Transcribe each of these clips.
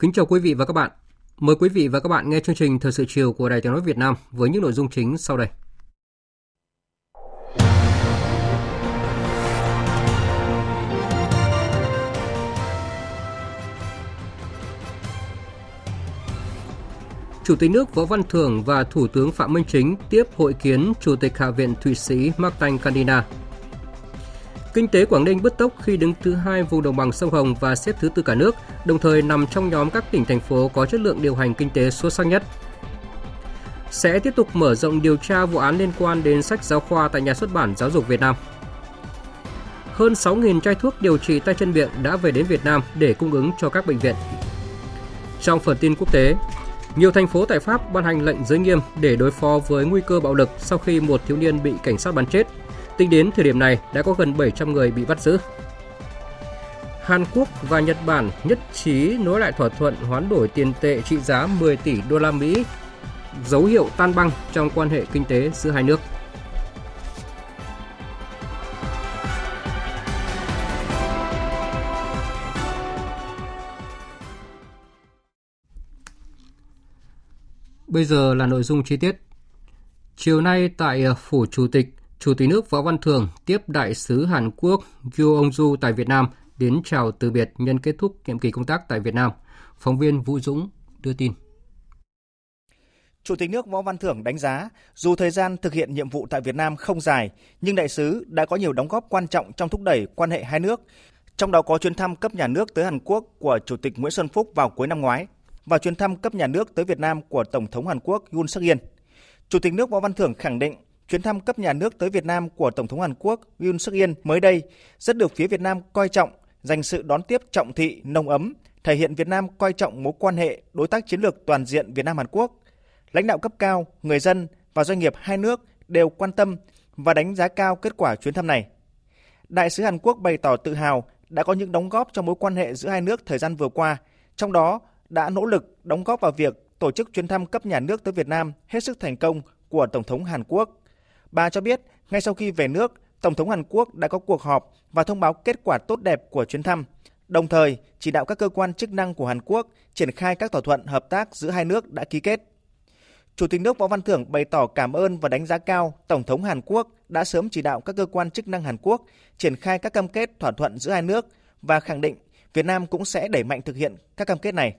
Kính chào quý vị và các bạn. Mời quý vị và các bạn nghe chương trình Thời sự chiều của Đài Tiếng nói Việt Nam với những nội dung chính sau đây. Chủ tịch nước Võ Văn Thưởng và Thủ tướng Phạm Minh Chính tiếp hội kiến Chủ tịch Hạ viện Thụy Sĩ Martin Candina Kinh tế Quảng Ninh bứt tốc khi đứng thứ hai vùng đồng bằng sông Hồng và xếp thứ tư cả nước, đồng thời nằm trong nhóm các tỉnh thành phố có chất lượng điều hành kinh tế xuất sắc nhất. Sẽ tiếp tục mở rộng điều tra vụ án liên quan đến sách giáo khoa tại nhà xuất bản Giáo dục Việt Nam. Hơn 6.000 chai thuốc điều trị tay chân miệng đã về đến Việt Nam để cung ứng cho các bệnh viện. Trong phần tin quốc tế, nhiều thành phố tại Pháp ban hành lệnh giới nghiêm để đối phó với nguy cơ bạo lực sau khi một thiếu niên bị cảnh sát bắn chết Tính đến thời điểm này đã có gần 700 người bị bắt giữ. Hàn Quốc và Nhật Bản nhất trí nối lại thỏa thuận hoán đổi tiền tệ trị giá 10 tỷ đô la Mỹ, dấu hiệu tan băng trong quan hệ kinh tế giữa hai nước. Bây giờ là nội dung chi tiết. Chiều nay tại Phủ Chủ tịch, Chủ tịch nước Võ Văn Thường tiếp đại sứ Hàn Quốc yoo Ong-ju tại Việt Nam đến chào từ biệt nhân kết thúc nhiệm kỳ công tác tại Việt Nam. Phóng viên Vũ Dũng đưa tin. Chủ tịch nước Võ Văn Thưởng đánh giá, dù thời gian thực hiện nhiệm vụ tại Việt Nam không dài, nhưng đại sứ đã có nhiều đóng góp quan trọng trong thúc đẩy quan hệ hai nước, trong đó có chuyến thăm cấp nhà nước tới Hàn Quốc của Chủ tịch Nguyễn Xuân Phúc vào cuối năm ngoái và chuyến thăm cấp nhà nước tới Việt Nam của Tổng thống Hàn Quốc Yoon suk yeol Chủ tịch nước Võ Văn Thưởng khẳng định chuyến thăm cấp nhà nước tới Việt Nam của Tổng thống Hàn Quốc Yoon suk yeol mới đây rất được phía Việt Nam coi trọng, dành sự đón tiếp trọng thị, nồng ấm, thể hiện Việt Nam coi trọng mối quan hệ đối tác chiến lược toàn diện Việt Nam Hàn Quốc. Lãnh đạo cấp cao, người dân và doanh nghiệp hai nước đều quan tâm và đánh giá cao kết quả chuyến thăm này. Đại sứ Hàn Quốc bày tỏ tự hào đã có những đóng góp cho mối quan hệ giữa hai nước thời gian vừa qua, trong đó đã nỗ lực đóng góp vào việc tổ chức chuyến thăm cấp nhà nước tới Việt Nam hết sức thành công của Tổng thống Hàn Quốc Bà cho biết, ngay sau khi về nước, Tổng thống Hàn Quốc đã có cuộc họp và thông báo kết quả tốt đẹp của chuyến thăm, đồng thời chỉ đạo các cơ quan chức năng của Hàn Quốc triển khai các thỏa thuận hợp tác giữa hai nước đã ký kết. Chủ tịch nước Võ Văn Thưởng bày tỏ cảm ơn và đánh giá cao Tổng thống Hàn Quốc đã sớm chỉ đạo các cơ quan chức năng Hàn Quốc triển khai các cam kết thỏa thuận giữa hai nước và khẳng định Việt Nam cũng sẽ đẩy mạnh thực hiện các cam kết này.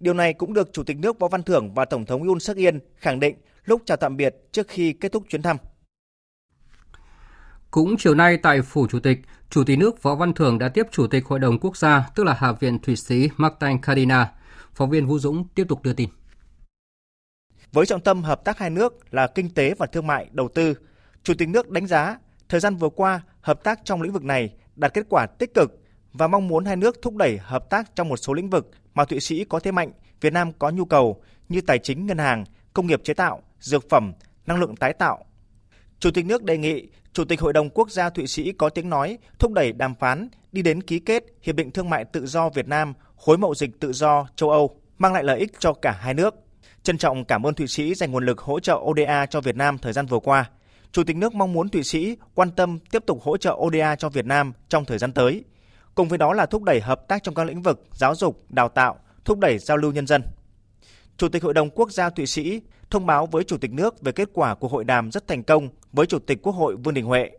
Điều này cũng được Chủ tịch nước Võ Văn Thưởng và Tổng thống Yoon suk yeol khẳng định lúc chào tạm biệt trước khi kết thúc chuyến thăm. Cũng chiều nay tại Phủ Chủ tịch, Chủ tịch nước Võ Văn Thưởng đã tiếp Chủ tịch Hội đồng Quốc gia, tức là Hạ viện Thụy Sĩ Martin Cardina. Phóng viên Vũ Dũng tiếp tục đưa tin. Với trọng tâm hợp tác hai nước là kinh tế và thương mại, đầu tư, Chủ tịch nước đánh giá thời gian vừa qua hợp tác trong lĩnh vực này đạt kết quả tích cực và mong muốn hai nước thúc đẩy hợp tác trong một số lĩnh vực mà Thụy Sĩ có thế mạnh, Việt Nam có nhu cầu như tài chính ngân hàng, công nghiệp chế tạo, dược phẩm, năng lượng tái tạo. Chủ tịch nước đề nghị Chủ tịch Hội đồng Quốc gia Thụy Sĩ có tiếng nói thúc đẩy đàm phán đi đến ký kết Hiệp định Thương mại Tự do Việt Nam, khối mậu dịch tự do châu Âu, mang lại lợi ích cho cả hai nước. Trân trọng cảm ơn Thụy Sĩ dành nguồn lực hỗ trợ ODA cho Việt Nam thời gian vừa qua. Chủ tịch nước mong muốn Thụy Sĩ quan tâm tiếp tục hỗ trợ ODA cho Việt Nam trong thời gian tới. Cùng với đó là thúc đẩy hợp tác trong các lĩnh vực giáo dục, đào tạo, thúc đẩy giao lưu nhân dân. Chủ tịch Hội đồng Quốc gia Thụy Sĩ thông báo với Chủ tịch nước về kết quả của hội đàm rất thành công với Chủ tịch Quốc hội Vương Đình Huệ.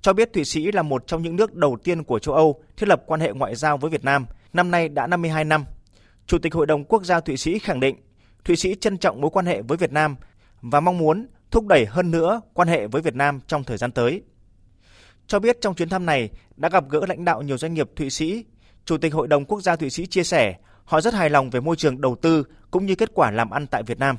Cho biết Thụy Sĩ là một trong những nước đầu tiên của châu Âu thiết lập quan hệ ngoại giao với Việt Nam, năm nay đã 52 năm. Chủ tịch Hội đồng Quốc gia Thụy Sĩ khẳng định Thụy Sĩ trân trọng mối quan hệ với Việt Nam và mong muốn thúc đẩy hơn nữa quan hệ với Việt Nam trong thời gian tới. cho biết trong chuyến thăm này đã gặp gỡ lãnh đạo nhiều doanh nghiệp Thụy Sĩ. Chủ tịch Hội đồng Quốc gia Thụy Sĩ chia sẻ họ rất hài lòng về môi trường đầu tư cũng như kết quả làm ăn tại Việt Nam.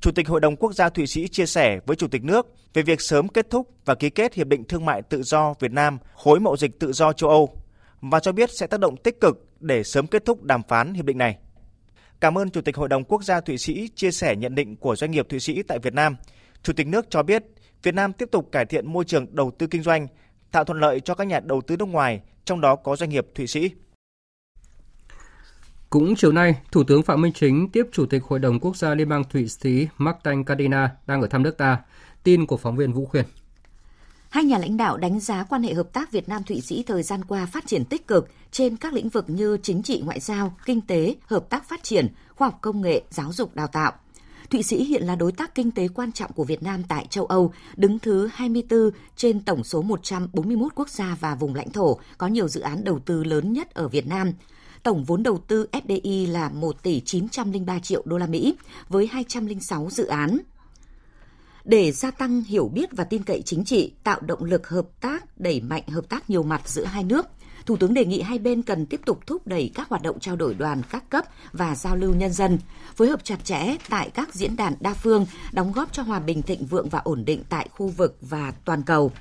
Chủ tịch Hội đồng Quốc gia Thụy Sĩ chia sẻ với Chủ tịch nước về việc sớm kết thúc và ký kết Hiệp định Thương mại Tự do Việt Nam, khối mậu dịch tự do châu Âu và cho biết sẽ tác động tích cực để sớm kết thúc đàm phán hiệp định này. Cảm ơn Chủ tịch Hội đồng Quốc gia Thụy Sĩ chia sẻ nhận định của doanh nghiệp Thụy Sĩ tại Việt Nam. Chủ tịch nước cho biết Việt Nam tiếp tục cải thiện môi trường đầu tư kinh doanh, tạo thuận lợi cho các nhà đầu tư nước ngoài, trong đó có doanh nghiệp Thụy Sĩ. Cũng chiều nay, Thủ tướng Phạm Minh Chính tiếp Chủ tịch Hội đồng Quốc gia Liên bang Thụy Sĩ Martin Cardina đang ở thăm nước ta. Tin của phóng viên Vũ Khuyên. Hai nhà lãnh đạo đánh giá quan hệ hợp tác Việt Nam Thụy Sĩ thời gian qua phát triển tích cực trên các lĩnh vực như chính trị ngoại giao, kinh tế, hợp tác phát triển, khoa học công nghệ, giáo dục đào tạo. Thụy Sĩ hiện là đối tác kinh tế quan trọng của Việt Nam tại châu Âu, đứng thứ 24 trên tổng số 141 quốc gia và vùng lãnh thổ có nhiều dự án đầu tư lớn nhất ở Việt Nam. Tổng vốn đầu tư FDI là 1 tỷ 903 triệu đô la Mỹ với 206 dự án để gia tăng hiểu biết và tin cậy chính trị, tạo động lực hợp tác, đẩy mạnh hợp tác nhiều mặt giữa hai nước. Thủ tướng đề nghị hai bên cần tiếp tục thúc đẩy các hoạt động trao đổi đoàn các cấp và giao lưu nhân dân, phối hợp chặt chẽ tại các diễn đàn đa phương, đóng góp cho hòa bình thịnh vượng và ổn định tại khu vực và toàn cầu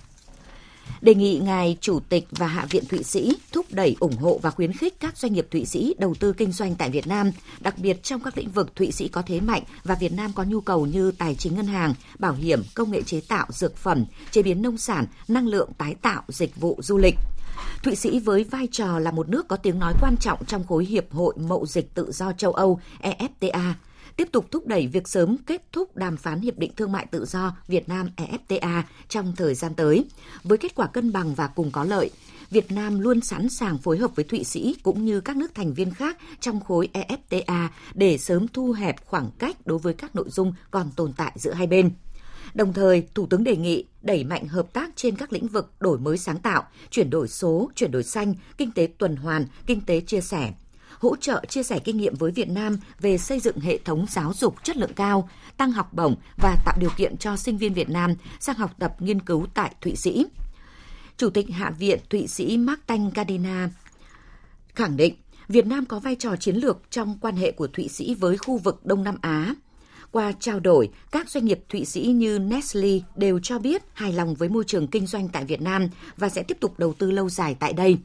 đề nghị ngài chủ tịch và hạ viện Thụy Sĩ thúc đẩy ủng hộ và khuyến khích các doanh nghiệp Thụy Sĩ đầu tư kinh doanh tại Việt Nam, đặc biệt trong các lĩnh vực Thụy Sĩ có thế mạnh và Việt Nam có nhu cầu như tài chính ngân hàng, bảo hiểm, công nghệ chế tạo, dược phẩm, chế biến nông sản, năng lượng tái tạo, dịch vụ du lịch. Thụy Sĩ với vai trò là một nước có tiếng nói quan trọng trong khối hiệp hội mậu dịch tự do châu Âu EFTA tiếp tục thúc đẩy việc sớm kết thúc đàm phán Hiệp định Thương mại Tự do Việt Nam EFTA trong thời gian tới. Với kết quả cân bằng và cùng có lợi, Việt Nam luôn sẵn sàng phối hợp với Thụy Sĩ cũng như các nước thành viên khác trong khối EFTA để sớm thu hẹp khoảng cách đối với các nội dung còn tồn tại giữa hai bên. Đồng thời, Thủ tướng đề nghị đẩy mạnh hợp tác trên các lĩnh vực đổi mới sáng tạo, chuyển đổi số, chuyển đổi xanh, kinh tế tuần hoàn, kinh tế chia sẻ, hỗ trợ chia sẻ kinh nghiệm với Việt Nam về xây dựng hệ thống giáo dục chất lượng cao, tăng học bổng và tạo điều kiện cho sinh viên Việt Nam sang học tập nghiên cứu tại Thụy Sĩ. Chủ tịch Hạ viện Thụy Sĩ Martin Gardina khẳng định Việt Nam có vai trò chiến lược trong quan hệ của Thụy Sĩ với khu vực Đông Nam Á. Qua trao đổi, các doanh nghiệp Thụy Sĩ như Nestle đều cho biết hài lòng với môi trường kinh doanh tại Việt Nam và sẽ tiếp tục đầu tư lâu dài tại đây.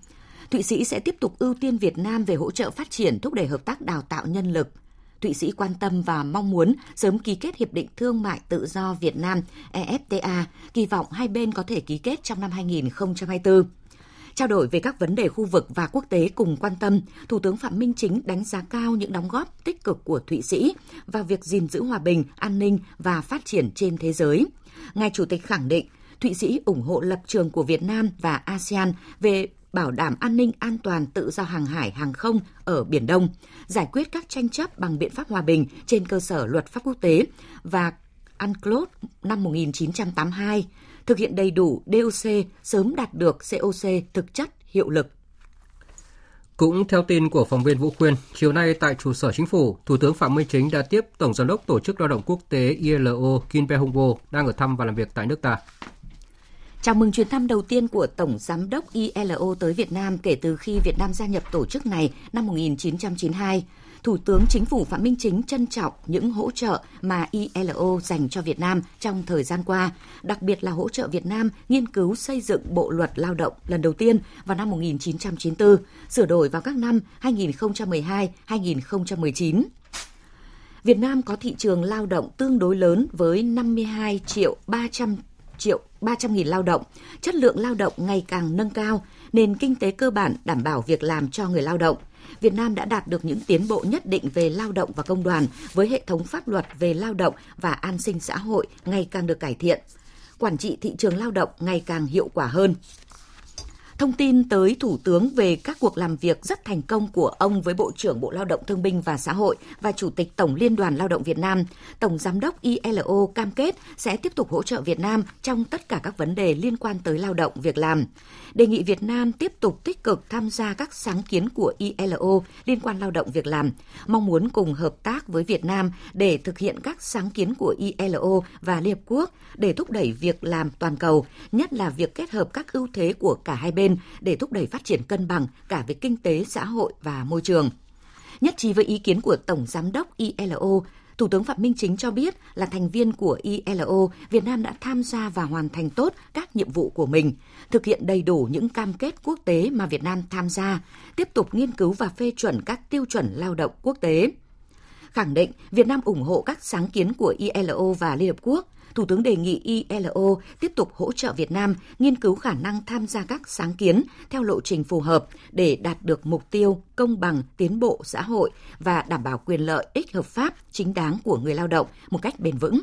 Thụy Sĩ sẽ tiếp tục ưu tiên Việt Nam về hỗ trợ phát triển thúc đẩy hợp tác đào tạo nhân lực. Thụy Sĩ quan tâm và mong muốn sớm ký kết Hiệp định Thương mại Tự do Việt Nam EFTA, kỳ vọng hai bên có thể ký kết trong năm 2024. Trao đổi về các vấn đề khu vực và quốc tế cùng quan tâm, Thủ tướng Phạm Minh Chính đánh giá cao những đóng góp tích cực của Thụy Sĩ vào việc gìn giữ hòa bình, an ninh và phát triển trên thế giới. Ngài Chủ tịch khẳng định Thụy Sĩ ủng hộ lập trường của Việt Nam và ASEAN về bảo đảm an ninh an toàn tự do hàng hải hàng không ở Biển Đông, giải quyết các tranh chấp bằng biện pháp hòa bình trên cơ sở luật pháp quốc tế và UNCLOS năm 1982, thực hiện đầy đủ DOC sớm đạt được COC thực chất hiệu lực. Cũng theo tin của phóng viên Vũ Khuyên, chiều nay tại trụ sở chính phủ, Thủ tướng Phạm Minh Chính đã tiếp Tổng giám đốc Tổ chức Lao động Quốc tế ILO Kim Pe đang ở thăm và làm việc tại nước ta. Chào mừng chuyến thăm đầu tiên của Tổng Giám đốc ILO tới Việt Nam kể từ khi Việt Nam gia nhập tổ chức này năm 1992. Thủ tướng Chính phủ Phạm Minh Chính trân trọng những hỗ trợ mà ILO dành cho Việt Nam trong thời gian qua, đặc biệt là hỗ trợ Việt Nam nghiên cứu xây dựng Bộ luật Lao động lần đầu tiên vào năm 1994, sửa đổi vào các năm 2012-2019. Việt Nam có thị trường lao động tương đối lớn với 52 triệu 300 triệu 300.000 lao động, chất lượng lao động ngày càng nâng cao, nền kinh tế cơ bản đảm bảo việc làm cho người lao động. Việt Nam đã đạt được những tiến bộ nhất định về lao động và công đoàn với hệ thống pháp luật về lao động và an sinh xã hội ngày càng được cải thiện. Quản trị thị trường lao động ngày càng hiệu quả hơn thông tin tới Thủ tướng về các cuộc làm việc rất thành công của ông với Bộ trưởng Bộ Lao động Thương binh và Xã hội và Chủ tịch Tổng Liên đoàn Lao động Việt Nam, Tổng Giám đốc ILO cam kết sẽ tiếp tục hỗ trợ Việt Nam trong tất cả các vấn đề liên quan tới lao động, việc làm. Đề nghị Việt Nam tiếp tục tích cực tham gia các sáng kiến của ILO liên quan lao động, việc làm, mong muốn cùng hợp tác với Việt Nam để thực hiện các sáng kiến của ILO và Liên Hợp Quốc để thúc đẩy việc làm toàn cầu, nhất là việc kết hợp các ưu thế của cả hai bên để thúc đẩy phát triển cân bằng cả về kinh tế, xã hội và môi trường. Nhất trí với ý kiến của Tổng Giám đốc ILO, Thủ tướng Phạm Minh Chính cho biết là thành viên của ILO, Việt Nam đã tham gia và hoàn thành tốt các nhiệm vụ của mình, thực hiện đầy đủ những cam kết quốc tế mà Việt Nam tham gia, tiếp tục nghiên cứu và phê chuẩn các tiêu chuẩn lao động quốc tế. Khẳng định Việt Nam ủng hộ các sáng kiến của ILO và Liên Hợp Quốc, Thủ tướng đề nghị ILO tiếp tục hỗ trợ Việt Nam nghiên cứu khả năng tham gia các sáng kiến theo lộ trình phù hợp để đạt được mục tiêu công bằng, tiến bộ xã hội và đảm bảo quyền lợi ích hợp pháp chính đáng của người lao động một cách bền vững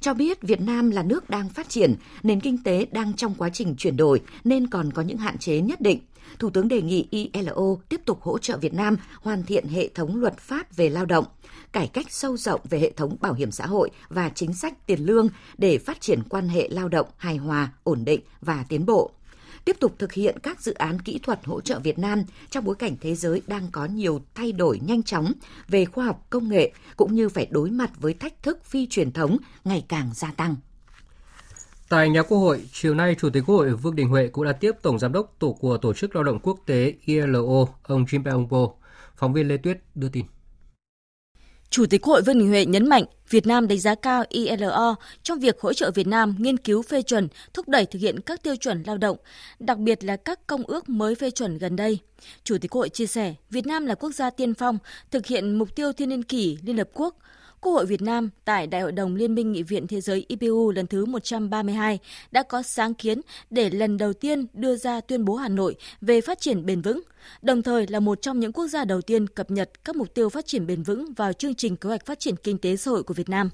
cho biết Việt Nam là nước đang phát triển, nền kinh tế đang trong quá trình chuyển đổi nên còn có những hạn chế nhất định. Thủ tướng đề nghị ILO tiếp tục hỗ trợ Việt Nam hoàn thiện hệ thống luật pháp về lao động, cải cách sâu rộng về hệ thống bảo hiểm xã hội và chính sách tiền lương để phát triển quan hệ lao động hài hòa, ổn định và tiến bộ tiếp tục thực hiện các dự án kỹ thuật hỗ trợ Việt Nam trong bối cảnh thế giới đang có nhiều thay đổi nhanh chóng về khoa học công nghệ cũng như phải đối mặt với thách thức phi truyền thống ngày càng gia tăng. Tại nhà Quốc hội, chiều nay Chủ tịch Quốc hội Vương Đình Huệ cũng đã tiếp Tổng Giám đốc Tổ của Tổ chức Lao động Quốc tế ILO, ông Jim Beongpo. Phóng viên Lê Tuyết đưa tin. Chủ tịch Hội Vương Đình Huệ nhấn mạnh Việt Nam đánh giá cao ILO trong việc hỗ trợ Việt Nam nghiên cứu phê chuẩn, thúc đẩy thực hiện các tiêu chuẩn lao động, đặc biệt là các công ước mới phê chuẩn gần đây. Chủ tịch Hội chia sẻ, Việt Nam là quốc gia tiên phong thực hiện mục tiêu thiên niên kỷ Liên Hợp Quốc – Quốc hội Việt Nam tại Đại hội đồng Liên minh Nghị viện Thế giới IPU lần thứ 132 đã có sáng kiến để lần đầu tiên đưa ra tuyên bố Hà Nội về phát triển bền vững, đồng thời là một trong những quốc gia đầu tiên cập nhật các mục tiêu phát triển bền vững vào chương trình kế hoạch phát triển kinh tế xã hội của Việt Nam.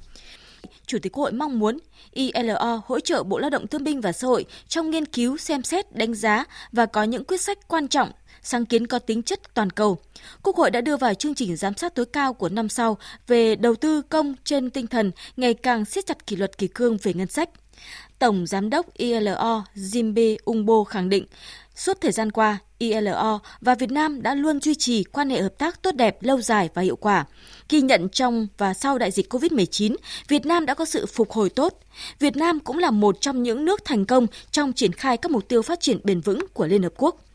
Chủ tịch Quốc hội mong muốn ILO hỗ trợ Bộ Lao động Thương binh và Xã hội trong nghiên cứu, xem xét, đánh giá và có những quyết sách quan trọng sáng kiến có tính chất toàn cầu. Quốc hội đã đưa vào chương trình giám sát tối cao của năm sau về đầu tư công trên tinh thần ngày càng siết chặt kỷ luật kỷ cương về ngân sách. Tổng Giám đốc ILO Jimbe Ungbo khẳng định, suốt thời gian qua, ILO và Việt Nam đã luôn duy trì quan hệ hợp tác tốt đẹp, lâu dài và hiệu quả. Ghi nhận trong và sau đại dịch COVID-19, Việt Nam đã có sự phục hồi tốt. Việt Nam cũng là một trong những nước thành công trong triển khai các mục tiêu phát triển bền vững của Liên Hợp Quốc.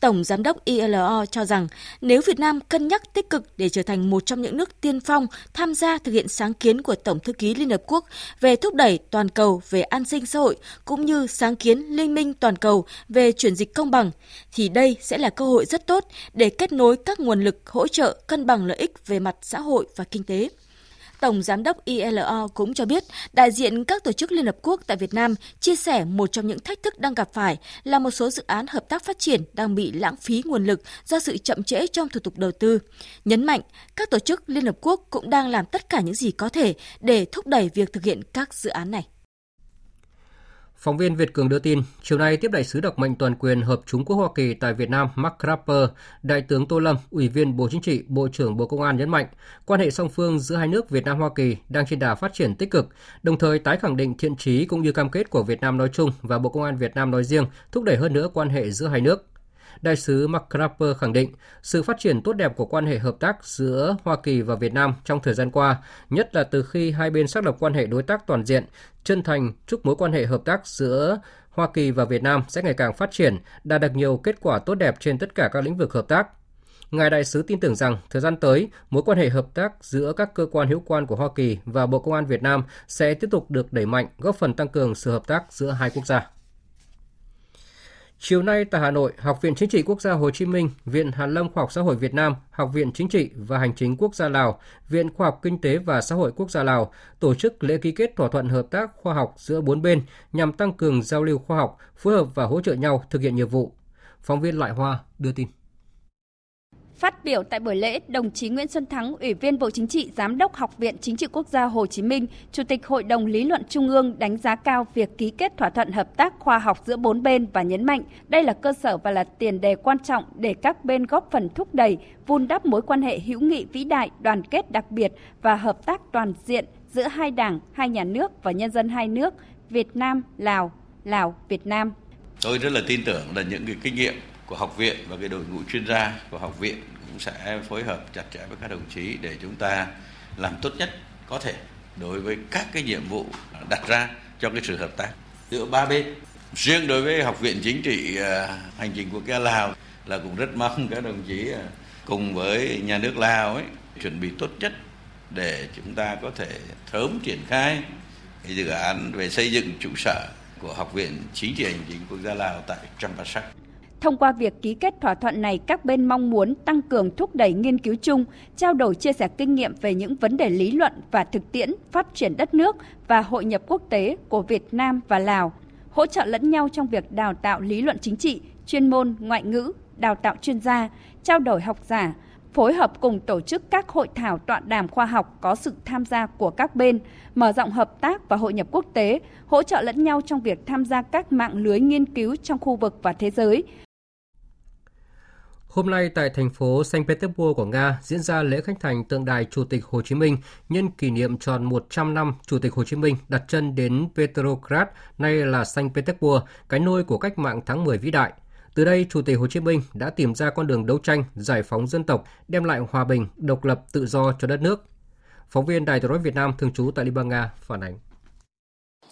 Tổng Giám đốc ILO cho rằng nếu Việt Nam cân nhắc tích cực để trở thành một trong những nước tiên phong tham gia thực hiện sáng kiến của Tổng Thư ký Liên Hợp Quốc về thúc đẩy toàn cầu về an sinh xã hội cũng như sáng kiến liên minh toàn cầu về chuyển dịch công bằng, thì đây sẽ là cơ hội rất tốt để kết nối các nguồn lực hỗ trợ cân bằng lợi ích về mặt xã hội và kinh tế. Tổng Giám đốc ILO cũng cho biết đại diện các tổ chức Liên Hợp Quốc tại Việt Nam chia sẻ một trong những thách thức đang gặp phải là một số dự án hợp tác phát triển đang bị lãng phí nguồn lực do sự chậm trễ trong thủ tục đầu tư. Nhấn mạnh, các tổ chức Liên Hợp Quốc cũng đang làm tất cả những gì có thể để thúc đẩy việc thực hiện các dự án này. Phóng viên Việt Cường đưa tin, chiều nay tiếp đại sứ đặc mệnh toàn quyền Hợp chúng quốc Hoa Kỳ tại Việt Nam Mark Crapper, Đại tướng Tô Lâm, Ủy viên Bộ Chính trị, Bộ trưởng Bộ Công an nhấn mạnh, quan hệ song phương giữa hai nước Việt Nam Hoa Kỳ đang trên đà phát triển tích cực, đồng thời tái khẳng định thiện trí cũng như cam kết của Việt Nam nói chung và Bộ Công an Việt Nam nói riêng thúc đẩy hơn nữa quan hệ giữa hai nước. Đại sứ Mark Rapper khẳng định sự phát triển tốt đẹp của quan hệ hợp tác giữa Hoa Kỳ và Việt Nam trong thời gian qua, nhất là từ khi hai bên xác lập quan hệ đối tác toàn diện, chân thành chúc mối quan hệ hợp tác giữa Hoa Kỳ và Việt Nam sẽ ngày càng phát triển, đạt được nhiều kết quả tốt đẹp trên tất cả các lĩnh vực hợp tác. Ngài đại sứ tin tưởng rằng thời gian tới, mối quan hệ hợp tác giữa các cơ quan hữu quan của Hoa Kỳ và Bộ Công an Việt Nam sẽ tiếp tục được đẩy mạnh, góp phần tăng cường sự hợp tác giữa hai quốc gia. Chiều nay tại Hà Nội, Học viện Chính trị Quốc gia Hồ Chí Minh, Viện Hàn Lâm Khoa học Xã hội Việt Nam, Học viện Chính trị và Hành chính Quốc gia Lào, Viện Khoa học Kinh tế và Xã hội Quốc gia Lào tổ chức lễ ký kết thỏa thuận hợp tác khoa học giữa bốn bên nhằm tăng cường giao lưu khoa học, phối hợp và hỗ trợ nhau thực hiện nhiệm vụ. Phóng viên Lại Hoa đưa tin. Phát biểu tại buổi lễ, đồng chí Nguyễn Xuân Thắng, Ủy viên Bộ Chính trị, Giám đốc Học viện Chính trị Quốc gia Hồ Chí Minh, Chủ tịch Hội đồng Lý luận Trung ương đánh giá cao việc ký kết thỏa thuận hợp tác khoa học giữa bốn bên và nhấn mạnh đây là cơ sở và là tiền đề quan trọng để các bên góp phần thúc đẩy, vun đắp mối quan hệ hữu nghị vĩ đại, đoàn kết đặc biệt và hợp tác toàn diện giữa hai đảng, hai nhà nước và nhân dân hai nước Việt Nam, Lào, Lào, Việt Nam. Tôi rất là tin tưởng là những cái kinh nghiệm của học viện và cái đội ngũ chuyên gia của học viện cũng sẽ phối hợp chặt chẽ với các đồng chí để chúng ta làm tốt nhất có thể đối với các cái nhiệm vụ đặt ra cho cái sự hợp tác giữa ba bên. Riêng đối với Học viện Chính trị à, Hành trình quốc gia Lào là cũng rất mong các đồng chí à, cùng với nhà nước Lào ấy, chuẩn bị tốt nhất để chúng ta có thể sớm triển khai cái dự án về xây dựng trụ sở của Học viện Chính trị Hành chính quốc gia Lào tại Champasak. Thông qua việc ký kết thỏa thuận này, các bên mong muốn tăng cường thúc đẩy nghiên cứu chung, trao đổi chia sẻ kinh nghiệm về những vấn đề lý luận và thực tiễn phát triển đất nước và hội nhập quốc tế của Việt Nam và Lào, hỗ trợ lẫn nhau trong việc đào tạo lý luận chính trị, chuyên môn, ngoại ngữ, đào tạo chuyên gia, trao đổi học giả, phối hợp cùng tổ chức các hội thảo tọa đàm khoa học có sự tham gia của các bên, mở rộng hợp tác và hội nhập quốc tế, hỗ trợ lẫn nhau trong việc tham gia các mạng lưới nghiên cứu trong khu vực và thế giới. Hôm nay tại thành phố Saint Petersburg của Nga diễn ra lễ khánh thành tượng đài Chủ tịch Hồ Chí Minh nhân kỷ niệm tròn 100 năm Chủ tịch Hồ Chí Minh đặt chân đến Petrograd, nay là Saint Petersburg, cái nôi của cách mạng tháng 10 vĩ đại. Từ đây, Chủ tịch Hồ Chí Minh đã tìm ra con đường đấu tranh, giải phóng dân tộc, đem lại hòa bình, độc lập, tự do cho đất nước. Phóng viên Đài tiếng hình Việt Nam thường trú tại Liên bang Nga phản ánh.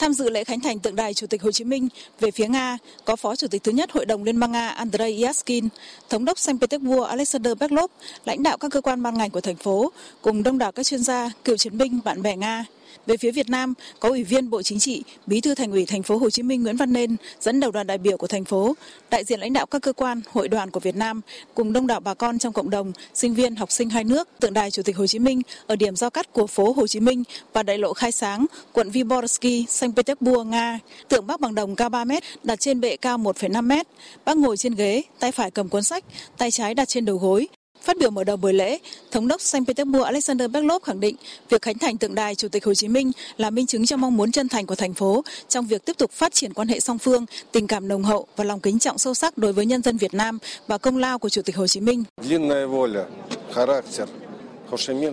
Tham dự lễ khánh thành tượng đài Chủ tịch Hồ Chí Minh về phía Nga có Phó Chủ tịch thứ nhất Hội đồng Liên bang Nga Andrei Yaskin, Thống đốc Saint Petersburg Alexander Beklov, lãnh đạo các cơ quan ban ngành của thành phố, cùng đông đảo các chuyên gia, cựu chiến binh, bạn bè Nga. Về phía Việt Nam, có Ủy viên Bộ Chính trị, Bí thư Thành ủy Thành phố Hồ Chí Minh Nguyễn Văn Nên dẫn đầu đoàn đại biểu của thành phố, đại diện lãnh đạo các cơ quan, hội đoàn của Việt Nam cùng đông đảo bà con trong cộng đồng, sinh viên, học sinh hai nước tượng đài Chủ tịch Hồ Chí Minh ở điểm giao cắt của phố Hồ Chí Minh và đại lộ Khai Sáng, quận Vyborgsky, Saint Petersburg, Nga. Tượng Bác bằng đồng cao 3 mét, đặt trên bệ cao 1,5 mét. Bác ngồi trên ghế, tay phải cầm cuốn sách, tay trái đặt trên đầu gối, Phát biểu mở đầu buổi lễ, Thống đốc Saint Petersburg Alexander Beklov khẳng định việc khánh thành tượng đài Chủ tịch Hồ Chí Minh là minh chứng cho mong muốn chân thành của thành phố trong việc tiếp tục phát triển quan hệ song phương, tình cảm nồng hậu và lòng kính trọng sâu sắc đối với nhân dân Việt Nam và công lao của Chủ tịch Hồ Chí Minh.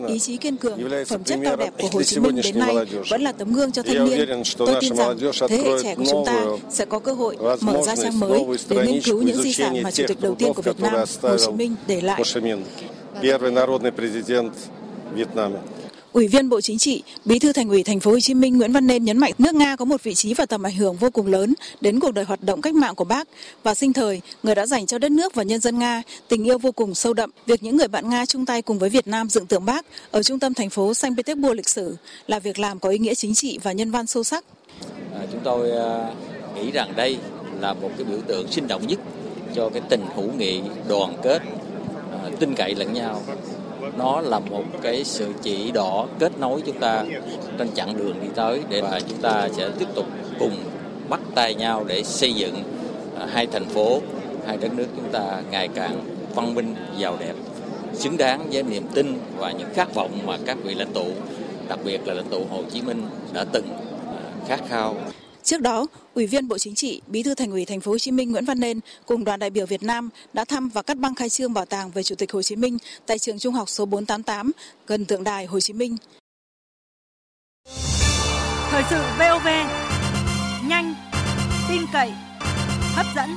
Ý chí kiên cường, phẩm chất cao đẹp của Hồ Chí Minh đến nay vẫn là tấm gương cho thanh niên. Tôi tin rằng thế hệ trẻ của chúng ta sẽ có cơ hội mở ra trang mới để nghiên cứu những di sản mà Chủ tịch đầu tiên của Việt Nam, Hồ Chí Minh để lại. Ủy viên Bộ Chính trị, Bí thư Thành ủy Thành phố Hồ Chí Minh Nguyễn Văn Nên nhấn mạnh nước Nga có một vị trí và tầm ảnh hưởng vô cùng lớn đến cuộc đời hoạt động cách mạng của Bác và sinh thời người đã dành cho đất nước và nhân dân Nga tình yêu vô cùng sâu đậm. Việc những người bạn Nga chung tay cùng với Việt Nam dựng tượng Bác ở trung tâm thành phố Saint Petersburg lịch sử là việc làm có ý nghĩa chính trị và nhân văn sâu sắc. À, chúng tôi à, nghĩ rằng đây là một cái biểu tượng sinh động nhất cho cái tình hữu nghị đoàn kết à, tin cậy lẫn nhau nó là một cái sự chỉ đỏ kết nối chúng ta trên chặng đường đi tới để mà chúng ta sẽ tiếp tục cùng bắt tay nhau để xây dựng à, hai thành phố, hai đất nước chúng ta ngày càng văn minh, giàu đẹp, xứng đáng với niềm tin và những khát vọng mà các vị lãnh tụ, đặc biệt là lãnh tụ Hồ Chí Minh đã từng à, khát khao. Trước đó, Ủy viên Bộ Chính trị, Bí thư Thành ủy Thành phố Hồ Chí Minh Nguyễn Văn Nên cùng đoàn đại biểu Việt Nam đã thăm và cắt băng khai trương bảo tàng về Chủ tịch Hồ Chí Minh tại trường Trung học số 488 gần tượng đài Hồ Chí Minh. Thời sự VOV, nhanh, tin cậy, hấp dẫn.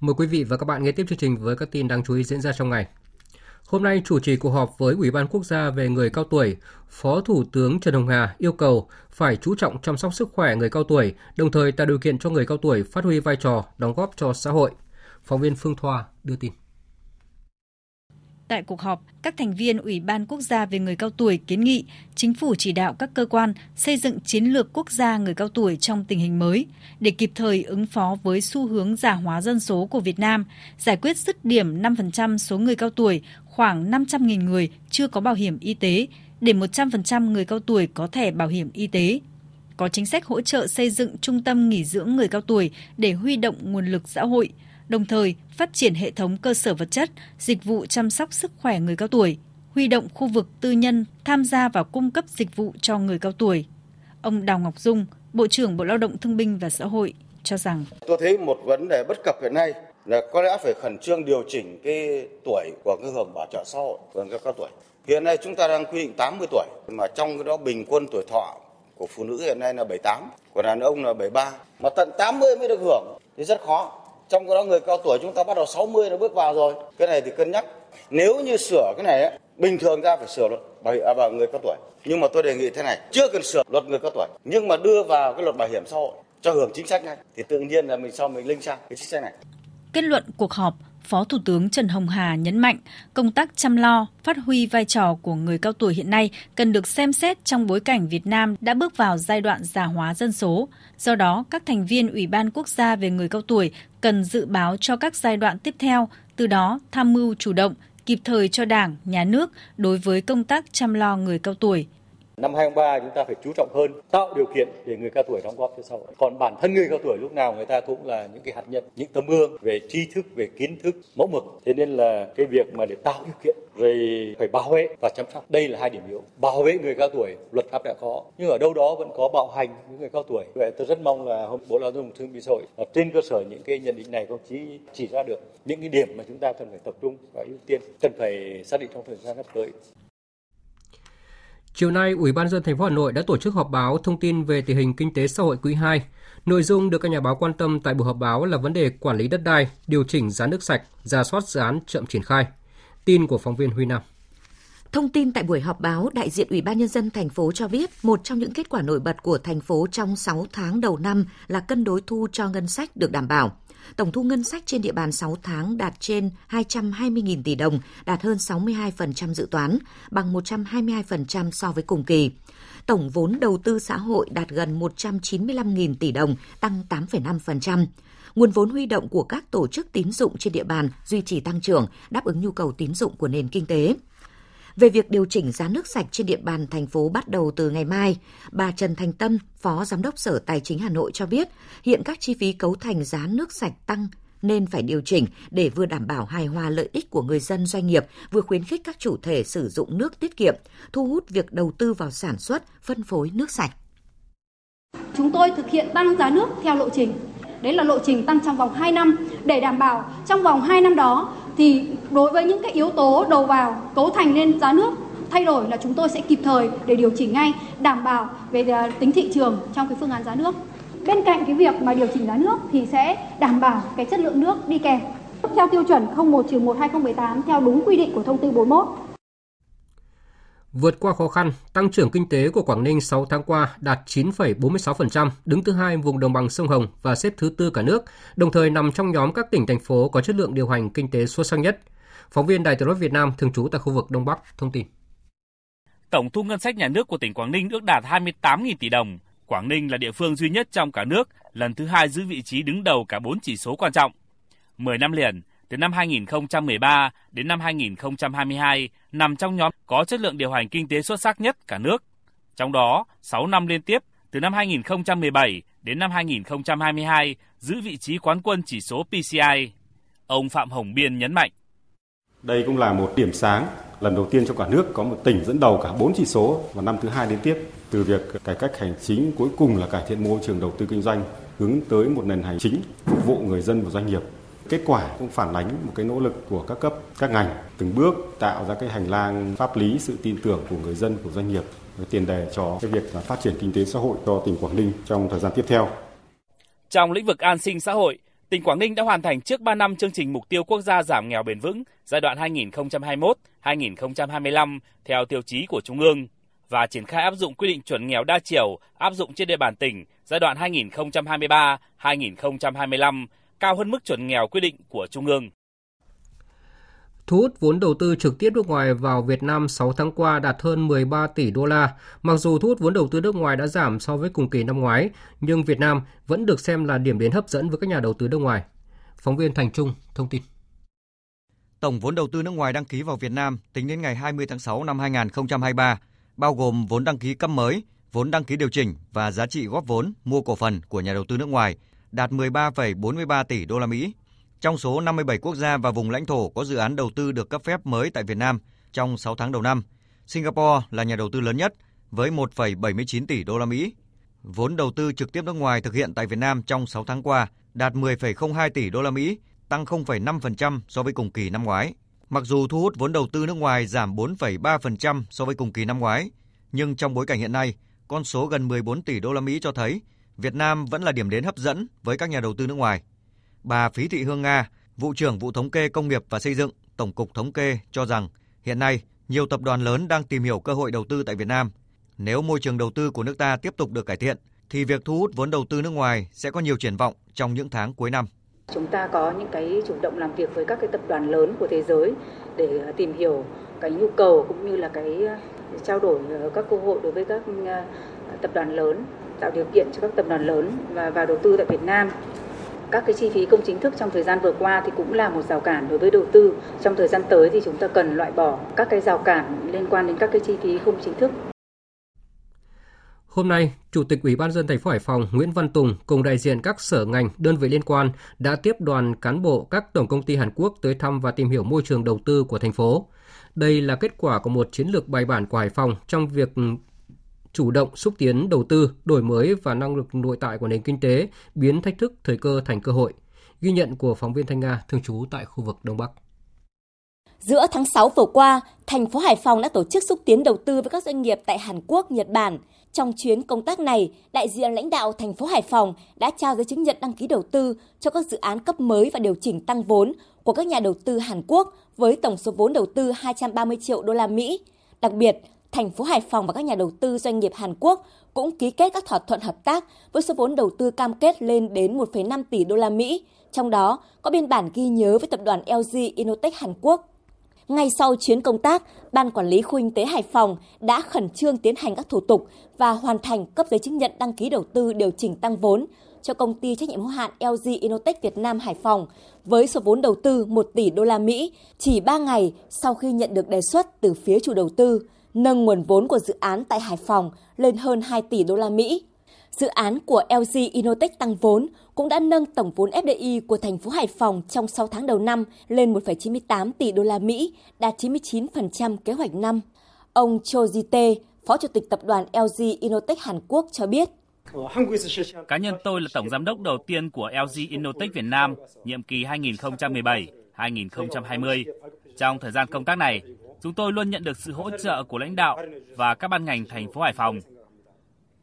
Mời quý vị và các bạn nghe tiếp chương trình với các tin đáng chú ý diễn ra trong ngày. Hôm nay chủ trì cuộc họp với Ủy ban Quốc gia về người cao tuổi, Phó Thủ tướng Trần Hồng Hà yêu cầu phải chú trọng chăm sóc sức khỏe người cao tuổi, đồng thời tạo điều kiện cho người cao tuổi phát huy vai trò đóng góp cho xã hội. Phóng viên Phương Thoa đưa tin. Tại cuộc họp, các thành viên Ủy ban Quốc gia về người cao tuổi kiến nghị chính phủ chỉ đạo các cơ quan xây dựng chiến lược quốc gia người cao tuổi trong tình hình mới để kịp thời ứng phó với xu hướng già hóa dân số của Việt Nam, giải quyết dứt điểm 5% số người cao tuổi, khoảng 500.000 người chưa có bảo hiểm y tế, để 100% người cao tuổi có thẻ bảo hiểm y tế. Có chính sách hỗ trợ xây dựng trung tâm nghỉ dưỡng người cao tuổi để huy động nguồn lực xã hội – đồng thời phát triển hệ thống cơ sở vật chất, dịch vụ chăm sóc sức khỏe người cao tuổi, huy động khu vực tư nhân tham gia vào cung cấp dịch vụ cho người cao tuổi. Ông Đào Ngọc Dung, Bộ trưởng Bộ Lao động Thương binh và Xã hội cho rằng Tôi thấy một vấn đề bất cập hiện nay là có lẽ phải khẩn trương điều chỉnh cái tuổi của cái hưởng bảo trợ xã hội của người cao tuổi. Hiện nay chúng ta đang quy định 80 tuổi mà trong cái đó bình quân tuổi thọ của phụ nữ hiện nay là 78, của đàn ông là 73 mà tận 80 mới được hưởng thì rất khó. Trong đó người cao tuổi chúng ta bắt đầu 60 nó bước vào rồi. Cái này thì cân nhắc. Nếu như sửa cái này ấy, bình thường ra phải sửa luật bảo, à, bảo người cao tuổi. Nhưng mà tôi đề nghị thế này, chưa cần sửa luật người cao tuổi nhưng mà đưa vào cái luật bảo hiểm xã hội cho hưởng chính sách này thì tự nhiên là mình sau mình linh sang cái chính sách này. Kết luận cuộc họp, Phó Thủ tướng Trần Hồng Hà nhấn mạnh công tác chăm lo, phát huy vai trò của người cao tuổi hiện nay cần được xem xét trong bối cảnh Việt Nam đã bước vào giai đoạn già hóa dân số. Do đó, các thành viên Ủy ban Quốc gia về người cao tuổi cần dự báo cho các giai đoạn tiếp theo, từ đó tham mưu chủ động, kịp thời cho Đảng, Nhà nước đối với công tác chăm lo người cao tuổi. Năm 2023 chúng ta phải chú trọng hơn tạo điều kiện để người cao tuổi đóng góp cho xã hội. Còn bản thân người cao tuổi lúc nào người ta cũng là những cái hạt nhân, những tấm gương về tri thức, về kiến thức, mẫu mực. Thế nên là cái việc mà để tạo điều kiện rồi phải bảo vệ và chăm sóc đây là hai điểm yếu. Bảo vệ người cao tuổi luật pháp đã có, nhưng ở đâu đó vẫn có bạo hành những người cao tuổi. Vậy tôi rất mong là hôm Bộ Lao động Thương binh Xã hội trên cơ sở những cái nhận định này công chí chỉ ra được những cái điểm mà chúng ta cần phải tập trung và ưu tiên, cần phải xác định trong thời gian sắp tới. Chiều nay, Ủy ban dân thành phố Hà Nội đã tổ chức họp báo thông tin về tình hình kinh tế xã hội quý 2. Nội dung được các nhà báo quan tâm tại buổi họp báo là vấn đề quản lý đất đai, điều chỉnh giá nước sạch, ra soát dự án chậm triển khai. Tin của phóng viên Huy Nam. Thông tin tại buổi họp báo, đại diện Ủy ban nhân dân thành phố cho biết, một trong những kết quả nổi bật của thành phố trong 6 tháng đầu năm là cân đối thu cho ngân sách được đảm bảo. Tổng thu ngân sách trên địa bàn 6 tháng đạt trên 220.000 tỷ đồng, đạt hơn 62% dự toán, bằng 122% so với cùng kỳ. Tổng vốn đầu tư xã hội đạt gần 195.000 tỷ đồng, tăng 8,5%. Nguồn vốn huy động của các tổ chức tín dụng trên địa bàn duy trì tăng trưởng, đáp ứng nhu cầu tín dụng của nền kinh tế. Về việc điều chỉnh giá nước sạch trên địa bàn thành phố bắt đầu từ ngày mai, bà Trần Thành Tâm, Phó Giám đốc Sở Tài chính Hà Nội cho biết, hiện các chi phí cấu thành giá nước sạch tăng nên phải điều chỉnh để vừa đảm bảo hài hòa lợi ích của người dân doanh nghiệp, vừa khuyến khích các chủ thể sử dụng nước tiết kiệm, thu hút việc đầu tư vào sản xuất, phân phối nước sạch. Chúng tôi thực hiện tăng giá nước theo lộ trình. Đấy là lộ trình tăng trong vòng 2 năm để đảm bảo trong vòng 2 năm đó thì đối với những cái yếu tố đầu vào cấu thành nên giá nước thay đổi là chúng tôi sẽ kịp thời để điều chỉnh ngay, đảm bảo về à, tính thị trường trong cái phương án giá nước. Bên cạnh cái việc mà điều chỉnh giá nước thì sẽ đảm bảo cái chất lượng nước đi kèm. Theo tiêu chuẩn 01-1 2018 theo đúng quy định của thông tư 41 Vượt qua khó khăn, tăng trưởng kinh tế của Quảng Ninh 6 tháng qua đạt 9,46%, đứng thứ hai vùng đồng bằng sông Hồng và xếp thứ tư cả nước, đồng thời nằm trong nhóm các tỉnh thành phố có chất lượng điều hành kinh tế xuất sắc nhất. Phóng viên Đài truyền hình Việt Nam thường trú tại khu vực Đông Bắc thông tin. Tổng thu ngân sách nhà nước của tỉnh Quảng Ninh ước đạt 28.000 tỷ đồng. Quảng Ninh là địa phương duy nhất trong cả nước lần thứ hai giữ vị trí đứng đầu cả bốn chỉ số quan trọng. 10 năm liền, từ năm 2013 đến năm 2022 nằm trong nhóm có chất lượng điều hành kinh tế xuất sắc nhất cả nước. Trong đó, 6 năm liên tiếp từ năm 2017 đến năm 2022 giữ vị trí quán quân chỉ số PCI. Ông Phạm Hồng Biên nhấn mạnh. Đây cũng là một điểm sáng lần đầu tiên trong cả nước có một tỉnh dẫn đầu cả 4 chỉ số và năm thứ hai liên tiếp từ việc cải cách hành chính cuối cùng là cải thiện môi trường đầu tư kinh doanh hướng tới một nền hành chính phục vụ người dân và doanh nghiệp Kết quả cũng phản ánh một cái nỗ lực của các cấp, các ngành từng bước tạo ra cái hành lang pháp lý sự tin tưởng của người dân, của doanh nghiệp với tiền đề cho cái việc phát triển kinh tế xã hội cho tỉnh Quảng Ninh trong thời gian tiếp theo. Trong lĩnh vực an sinh xã hội, tỉnh Quảng Ninh đã hoàn thành trước 3 năm chương trình mục tiêu quốc gia giảm nghèo bền vững giai đoạn 2021-2025 theo tiêu chí của Trung ương và triển khai áp dụng quy định chuẩn nghèo đa chiều áp dụng trên địa bàn tỉnh giai đoạn 2023-2025 cao hơn mức chuẩn nghèo quy định của Trung ương. Thu hút vốn đầu tư trực tiếp nước ngoài vào Việt Nam 6 tháng qua đạt hơn 13 tỷ đô la. Mặc dù thu hút vốn đầu tư nước ngoài đã giảm so với cùng kỳ năm ngoái, nhưng Việt Nam vẫn được xem là điểm đến hấp dẫn với các nhà đầu tư nước ngoài. Phóng viên Thành Trung thông tin. Tổng vốn đầu tư nước ngoài đăng ký vào Việt Nam tính đến ngày 20 tháng 6 năm 2023, bao gồm vốn đăng ký cấp mới, vốn đăng ký điều chỉnh và giá trị góp vốn mua cổ phần của nhà đầu tư nước ngoài – đạt 13,43 tỷ đô la Mỹ, Trong số 57 quốc gia và vùng lãnh thổ có dự án đầu tư được cấp phép mới tại Việt Nam trong 6 tháng đầu năm, Singapore là nhà đầu tư lớn nhất với 1,79 tỷ đô la Mỹ. Vốn đầu tư trực tiếp nước ngoài thực hiện tại Việt Nam trong 6 tháng qua đạt 10,02 tỷ đô la Mỹ, tăng 0,5% so với cùng kỳ năm ngoái. Mặc dù thu hút vốn đầu tư nước ngoài giảm 4,3% so với cùng kỳ năm ngoái, nhưng trong bối cảnh hiện nay, con số gần 14 tỷ đô la Mỹ cho thấy Việt Nam vẫn là điểm đến hấp dẫn với các nhà đầu tư nước ngoài. Bà Phí Thị Hương Nga, vụ trưởng vụ thống kê công nghiệp và xây dựng, Tổng cục Thống kê cho rằng hiện nay nhiều tập đoàn lớn đang tìm hiểu cơ hội đầu tư tại Việt Nam. Nếu môi trường đầu tư của nước ta tiếp tục được cải thiện thì việc thu hút vốn đầu tư nước ngoài sẽ có nhiều triển vọng trong những tháng cuối năm. Chúng ta có những cái chủ động làm việc với các cái tập đoàn lớn của thế giới để à, tìm hiểu cái nhu cầu cũng như là cái à, trao đổi ờ, các cơ hội đối với các à, tập đoàn lớn, tạo điều kiện cho các tập đoàn lớn và vào đầu tư tại Việt Nam. Các cái chi phí công chính thức trong thời gian vừa qua thì cũng là một rào cản đối với đầu tư. Trong thời gian tới thì chúng ta cần loại bỏ các cái rào cản liên quan đến các cái chi phí không chính thức Hôm nay, Chủ tịch Ủy ban dân thành phố Hải Phòng Nguyễn Văn Tùng cùng đại diện các sở ngành, đơn vị liên quan đã tiếp đoàn cán bộ các tổng công ty Hàn Quốc tới thăm và tìm hiểu môi trường đầu tư của thành phố. Đây là kết quả của một chiến lược bài bản của Hải Phòng trong việc chủ động xúc tiến đầu tư, đổi mới và năng lực nội tại của nền kinh tế, biến thách thức thời cơ thành cơ hội. Ghi nhận của phóng viên Thanh Nga thường trú tại khu vực Đông Bắc. Giữa tháng 6 vừa qua, thành phố Hải Phòng đã tổ chức xúc tiến đầu tư với các doanh nghiệp tại Hàn Quốc, Nhật Bản – trong chuyến công tác này, đại diện lãnh đạo thành phố Hải Phòng đã trao giấy chứng nhận đăng ký đầu tư cho các dự án cấp mới và điều chỉnh tăng vốn của các nhà đầu tư Hàn Quốc với tổng số vốn đầu tư 230 triệu đô la Mỹ. Đặc biệt, thành phố Hải Phòng và các nhà đầu tư doanh nghiệp Hàn Quốc cũng ký kết các thỏa thuận hợp tác với số vốn đầu tư cam kết lên đến 1,5 tỷ đô la Mỹ, trong đó có biên bản ghi nhớ với tập đoàn LG Inotech Hàn Quốc. Ngay sau chuyến công tác, Ban Quản lý Khu Kinh tế Hải Phòng đã khẩn trương tiến hành các thủ tục và hoàn thành cấp giấy chứng nhận đăng ký đầu tư điều chỉnh tăng vốn cho công ty trách nhiệm hữu hạn LG Inotech Việt Nam Hải Phòng với số vốn đầu tư 1 tỷ đô la Mỹ chỉ 3 ngày sau khi nhận được đề xuất từ phía chủ đầu tư, nâng nguồn vốn của dự án tại Hải Phòng lên hơn 2 tỷ đô la Mỹ. Dự án của LG Inotech tăng vốn cũng đã nâng tổng vốn FDI của thành phố Hải Phòng trong 6 tháng đầu năm lên 1,98 tỷ đô la Mỹ, đạt 99% kế hoạch năm. Ông Cho Jite, Phó Chủ tịch Tập đoàn LG Inotech Hàn Quốc cho biết. Cá nhân tôi là tổng giám đốc đầu tiên của LG Inotech Việt Nam, nhiệm kỳ 2017-2020. Trong thời gian công tác này, chúng tôi luôn nhận được sự hỗ trợ của lãnh đạo và các ban ngành thành phố Hải Phòng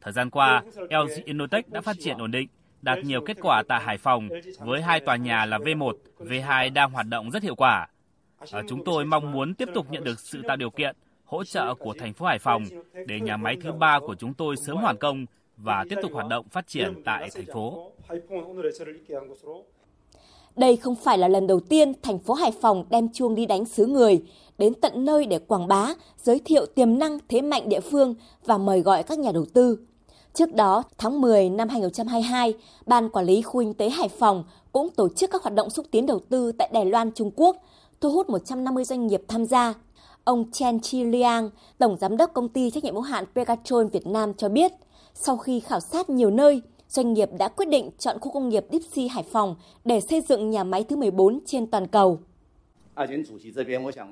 Thời gian qua, LG Innotech đã phát triển ổn định, đạt nhiều kết quả tại Hải Phòng với hai tòa nhà là V1, V2 đang hoạt động rất hiệu quả. Ờ, chúng tôi mong muốn tiếp tục nhận được sự tạo điều kiện, hỗ trợ của thành phố Hải Phòng để nhà máy thứ ba của chúng tôi sớm hoàn công và tiếp tục hoạt động phát triển tại thành phố. Đây không phải là lần đầu tiên thành phố Hải Phòng đem chuông đi đánh xứ người, đến tận nơi để quảng bá, giới thiệu tiềm năng thế mạnh địa phương và mời gọi các nhà đầu tư. Trước đó, tháng 10 năm 2022, Ban Quản lý Khu Kinh tế Hải Phòng cũng tổ chức các hoạt động xúc tiến đầu tư tại Đài Loan, Trung Quốc, thu hút 150 doanh nghiệp tham gia. Ông Chen Chi Liang, Tổng Giám đốc Công ty Trách nhiệm hữu hạn Pegatron Việt Nam cho biết, sau khi khảo sát nhiều nơi, doanh nghiệp đã quyết định chọn khu công nghiệp Dipsy Hải Phòng để xây dựng nhà máy thứ 14 trên toàn cầu.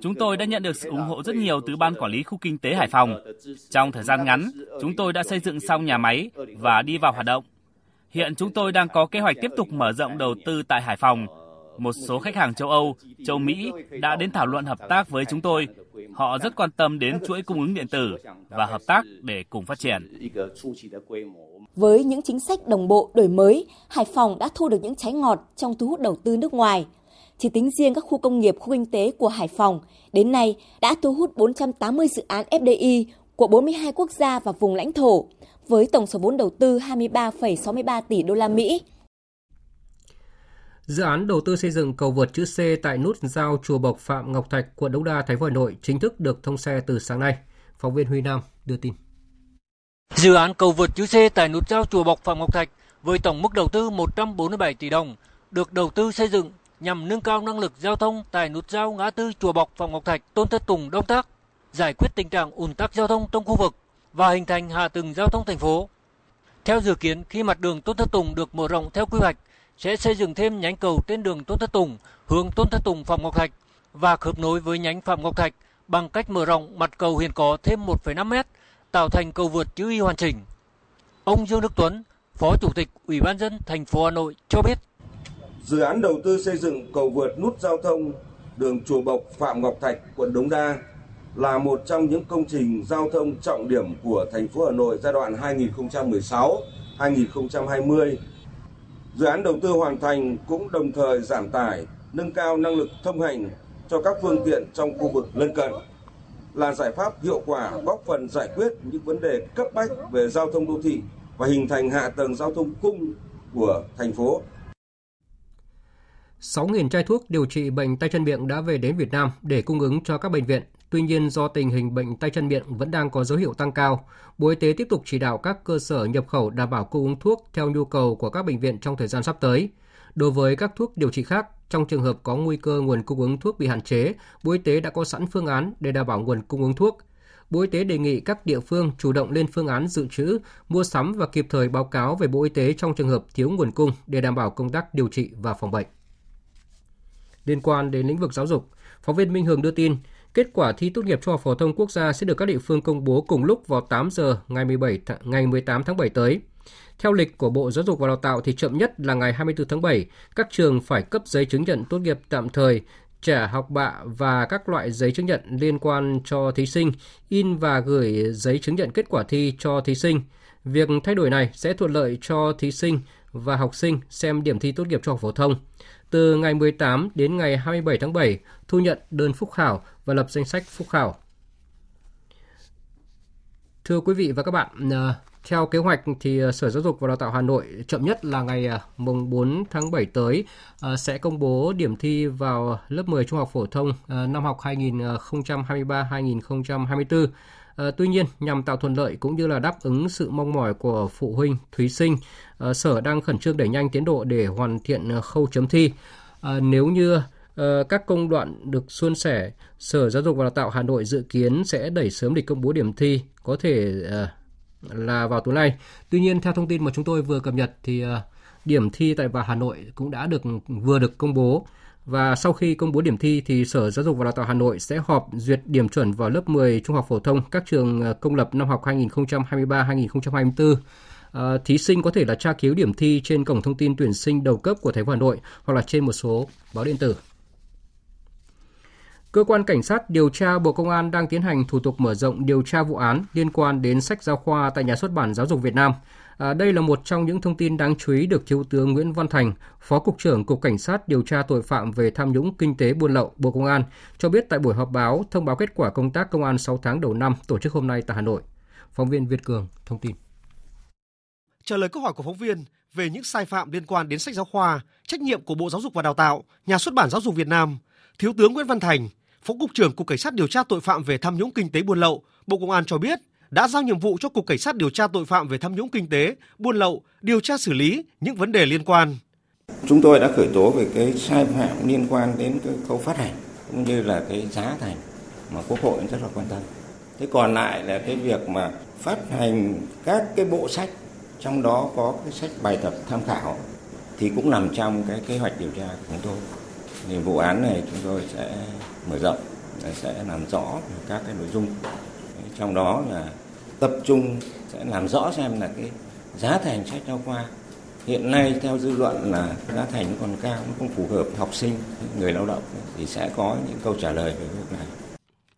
Chúng tôi đã nhận được sự ủng hộ rất nhiều từ Ban Quản lý Khu Kinh tế Hải Phòng. Trong thời gian ngắn, chúng tôi đã xây dựng xong nhà máy và đi vào hoạt động. Hiện chúng tôi đang có kế hoạch tiếp tục mở rộng đầu tư tại Hải Phòng. Một số khách hàng châu Âu, châu Mỹ đã đến thảo luận hợp tác với chúng tôi. Họ rất quan tâm đến chuỗi cung ứng điện tử và hợp tác để cùng phát triển. Với những chính sách đồng bộ đổi mới, Hải Phòng đã thu được những trái ngọt trong thu hút đầu tư nước ngoài – chỉ tính riêng các khu công nghiệp, khu kinh tế của Hải Phòng, đến nay đã thu hút 480 dự án FDI của 42 quốc gia và vùng lãnh thổ, với tổng số vốn đầu tư 23,63 tỷ đô la Mỹ. Dự án đầu tư xây dựng cầu vượt chữ C tại nút giao Chùa Bộc Phạm Ngọc Thạch, quận Đống Đa, thành phố Hà Nội chính thức được thông xe từ sáng nay. Phóng viên Huy Nam đưa tin. Dự án cầu vượt chữ C tại nút giao Chùa Bộc Phạm Ngọc Thạch với tổng mức đầu tư 147 tỷ đồng được đầu tư xây dựng nhằm nâng cao năng lực giao thông tại nút giao ngã tư Chùa Bọc Phạm Ngọc Thạch, Tôn Thất Tùng, Đông Tác, giải quyết tình trạng ùn tắc giao thông trong khu vực và hình thành hạ tầng giao thông thành phố. Theo dự kiến, khi mặt đường Tôn Thất Tùng được mở rộng theo quy hoạch, sẽ xây dựng thêm nhánh cầu trên đường Tôn Thất Tùng, hướng Tôn Thất Tùng Phạm Ngọc Thạch và khớp nối với nhánh Phạm Ngọc Thạch bằng cách mở rộng mặt cầu hiện có thêm 1,5 mét, tạo thành cầu vượt chữ Y hoàn chỉnh. Ông Dương Đức Tuấn, Phó Chủ tịch Ủy ban dân thành phố Hà Nội cho biết. Dự án đầu tư xây dựng cầu vượt nút giao thông đường Chùa Bộc Phạm Ngọc Thạch, quận Đống Đa là một trong những công trình giao thông trọng điểm của thành phố Hà Nội giai đoạn 2016-2020. Dự án đầu tư hoàn thành cũng đồng thời giảm tải, nâng cao năng lực thông hành cho các phương tiện trong khu vực lân cận là giải pháp hiệu quả góp phần giải quyết những vấn đề cấp bách về giao thông đô thị và hình thành hạ tầng giao thông cung của thành phố. 6.000 chai thuốc điều trị bệnh tay chân miệng đã về đến Việt Nam để cung ứng cho các bệnh viện. Tuy nhiên, do tình hình bệnh tay chân miệng vẫn đang có dấu hiệu tăng cao, Bộ Y tế tiếp tục chỉ đạo các cơ sở nhập khẩu đảm bảo cung ứng thuốc theo nhu cầu của các bệnh viện trong thời gian sắp tới. Đối với các thuốc điều trị khác, trong trường hợp có nguy cơ nguồn cung ứng thuốc bị hạn chế, Bộ Y tế đã có sẵn phương án để đảm bảo nguồn cung ứng thuốc. Bộ Y tế đề nghị các địa phương chủ động lên phương án dự trữ, mua sắm và kịp thời báo cáo về Bộ Y tế trong trường hợp thiếu nguồn cung để đảm bảo công tác điều trị và phòng bệnh. Liên quan đến lĩnh vực giáo dục, phóng viên Minh Hường đưa tin, kết quả thi tốt nghiệp trung học phổ thông quốc gia sẽ được các địa phương công bố cùng lúc vào 8 giờ ngày 17 th- ngày 18 tháng 7 tới. Theo lịch của Bộ Giáo dục và Đào tạo thì chậm nhất là ngày 24 tháng 7, các trường phải cấp giấy chứng nhận tốt nghiệp tạm thời, trả học bạ và các loại giấy chứng nhận liên quan cho thí sinh, in và gửi giấy chứng nhận kết quả thi cho thí sinh. Việc thay đổi này sẽ thuận lợi cho thí sinh và học sinh xem điểm thi tốt nghiệp trung học phổ thông. Từ ngày 18 đến ngày 27 tháng 7, thu nhận đơn phúc khảo và lập danh sách phúc khảo. Thưa quý vị và các bạn, ờ, theo kế hoạch thì ờ, Sở Giáo dục và Đào tạo Hà Nội chậm nhất là ngày ờ, mùng 4 tháng 7 tới sẽ công bố điểm thi vào lớp 10 trung học phổ thông năm học 2023-2024. À, tuy nhiên, nhằm tạo thuận lợi cũng như là đáp ứng sự mong mỏi của phụ huynh, thí sinh, à, Sở đang khẩn trương đẩy nhanh tiến độ để hoàn thiện ờ, khâu chấm thi. À, nếu như các công đoạn được suôn sẻ, Sở Giáo dục và Đào tạo Hà Nội dự kiến sẽ đẩy sớm lịch công bố điểm thi, có thể là vào tối nay. Tuy nhiên, theo thông tin mà chúng tôi vừa cập nhật thì điểm thi tại và Hà Nội cũng đã được vừa được công bố. Và sau khi công bố điểm thi thì Sở Giáo dục và Đào tạo Hà Nội sẽ họp duyệt điểm chuẩn vào lớp 10 trung học phổ thông các trường ờ, công lập năm học 2023-2024. À, ờ, thí sinh có thể là tra cứu điểm thi trên cổng thông tin tuyển sinh đầu cấp của thành phố Hà Nội hoặc là trên một số báo điện tử. Cơ quan Cảnh sát điều tra Bộ Công an đang tiến hành thủ tục mở rộng điều tra vụ án liên quan đến sách giáo khoa tại Nhà xuất bản Giáo dục Việt Nam – À, đây là một trong những thông tin đáng chú ý được Thiếu tướng Nguyễn Văn Thành, Phó Cục trưởng Cục Cảnh sát điều tra tội phạm về tham nhũng kinh tế buôn lậu Bộ Công an cho biết tại buổi họp báo thông báo kết quả công tác công an 6 tháng đầu năm tổ chức hôm nay tại Hà Nội. Phóng viên Việt Cường thông tin. Trả lời câu hỏi của phóng viên về những sai phạm liên quan đến sách giáo khoa, trách nhiệm của Bộ Giáo dục và Đào tạo, Nhà xuất bản Giáo dục Việt Nam, Thiếu tướng Nguyễn Văn Thành, Phó Cục trưởng Cục Cảnh sát điều tra tội phạm về tham nhũng kinh tế buôn lậu, Bộ Công an cho biết đã giao nhiệm vụ cho Cục Cảnh sát điều tra tội phạm về tham nhũng kinh tế, buôn lậu, điều tra xử lý những vấn đề liên quan. Chúng tôi đã khởi tố về cái sai phạm liên quan đến cái khâu phát hành cũng như là cái giá thành mà Quốc hội rất là quan tâm. Thế còn lại là cái việc mà phát hành các cái bộ sách trong đó có cái sách bài tập tham khảo thì cũng nằm trong cái kế hoạch điều tra của chúng tôi. Thì vụ án này chúng tôi sẽ mở rộng sẽ làm rõ các cái nội dung trong đó là tập trung sẽ làm rõ xem là cái giá thành sách giáo khoa. Hiện nay theo dư luận là giá thành còn cao nó không phù hợp học sinh người lao động thì sẽ có những câu trả lời về việc này.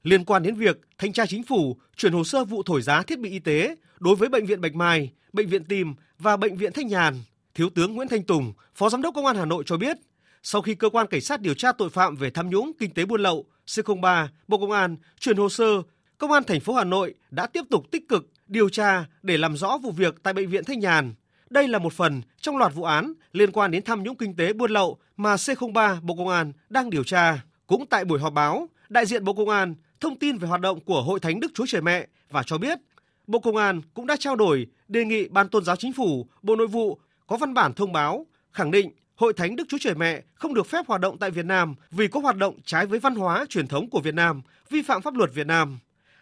Liên quan đến việc thanh tra chính phủ chuyển hồ sơ vụ thổi giá thiết bị y tế đối với bệnh viện Bạch Mai, bệnh viện Tim và bệnh viện Thanh Nhàn, Thiếu tướng Nguyễn Thanh Tùng, Phó Giám đốc Công an Hà Nội cho biết, sau khi cơ quan cảnh sát điều tra tội phạm về tham nhũng kinh tế buôn lậu C03 Bộ Công an chuyển hồ sơ Công an thành phố Hà Nội đã tiếp tục tích cực điều tra để làm rõ vụ việc tại bệnh viện Thanh Nhàn. Đây là một phần trong loạt vụ án liên quan đến tham nhũng kinh tế buôn lậu mà C03 Bộ Công an đang điều tra. Cũng tại buổi họp báo, đại diện Bộ Công an thông tin về hoạt động của Hội Thánh Đức Chúa Trời Mẹ và cho biết Bộ Công an cũng đã trao đổi đề nghị Ban Tôn giáo Chính phủ, Bộ Nội vụ có văn bản thông báo khẳng định Hội Thánh Đức Chúa Trời Mẹ không được phép hoạt động tại Việt Nam vì có hoạt động trái với văn hóa truyền thống của Việt Nam, vi phạm pháp luật Việt Nam.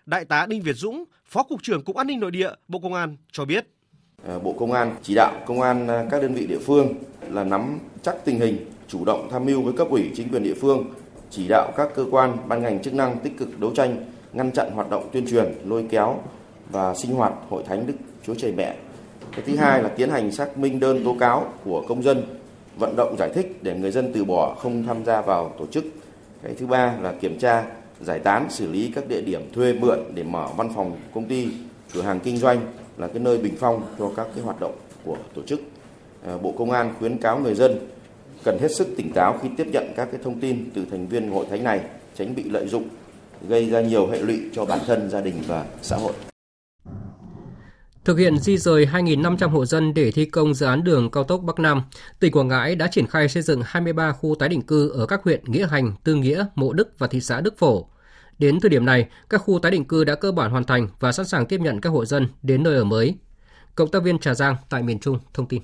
Đại tá Đinh Việt Dũng, Phó Cục trưởng Cục An ninh Nội địa, Bộ Công an cho biết. Ờ, Bộ Công an chỉ đạo công an ờ, các đơn vị địa phương là nắm chắc tình hình, chủ động tham mưu với cấp ủy chính quyền địa phương, chỉ đạo các cơ quan ban ngành chức năng tích cực đấu tranh, ngăn chặn hoạt động tuyên truyền, lôi kéo và sinh hoạt hội thánh Đức Chúa Trời Mẹ. Cái thứ hai là tiến hành xác minh đơn tố cáo của công dân, vận động giải thích để người dân từ bỏ không tham gia vào tổ chức. Cái thứ ba là kiểm tra, giải tán, xử lý các địa điểm thuê mượn để mở văn phòng công ty, cửa hàng kinh doanh là cái nơi bình phong cho các cái hoạt động của tổ chức. À, Bộ Công an khuyến cáo người dân cần hết sức tỉnh táo khi tiếp nhận các cái thông tin từ thành viên hội thánh này, tránh bị lợi dụng, gây ra nhiều hệ lụy cho bản thân, gia đình và xã hội. Thực hiện di rời 2.500 hộ dân để thi công dự án đường cao tốc Bắc Nam, tỉnh Quảng Ngãi đã triển khai xây dựng 23 khu tái định cư ở các huyện Nghĩa Hành, Tư Nghĩa, Mộ Đức và thị xã Đức Phổ. Đến thời điểm này, các khu tái định cư đã cơ bản hoàn thành và sẵn sàng tiếp nhận các hộ dân đến nơi ở mới. Cộng tác viên Trà Giang tại miền Trung thông tin.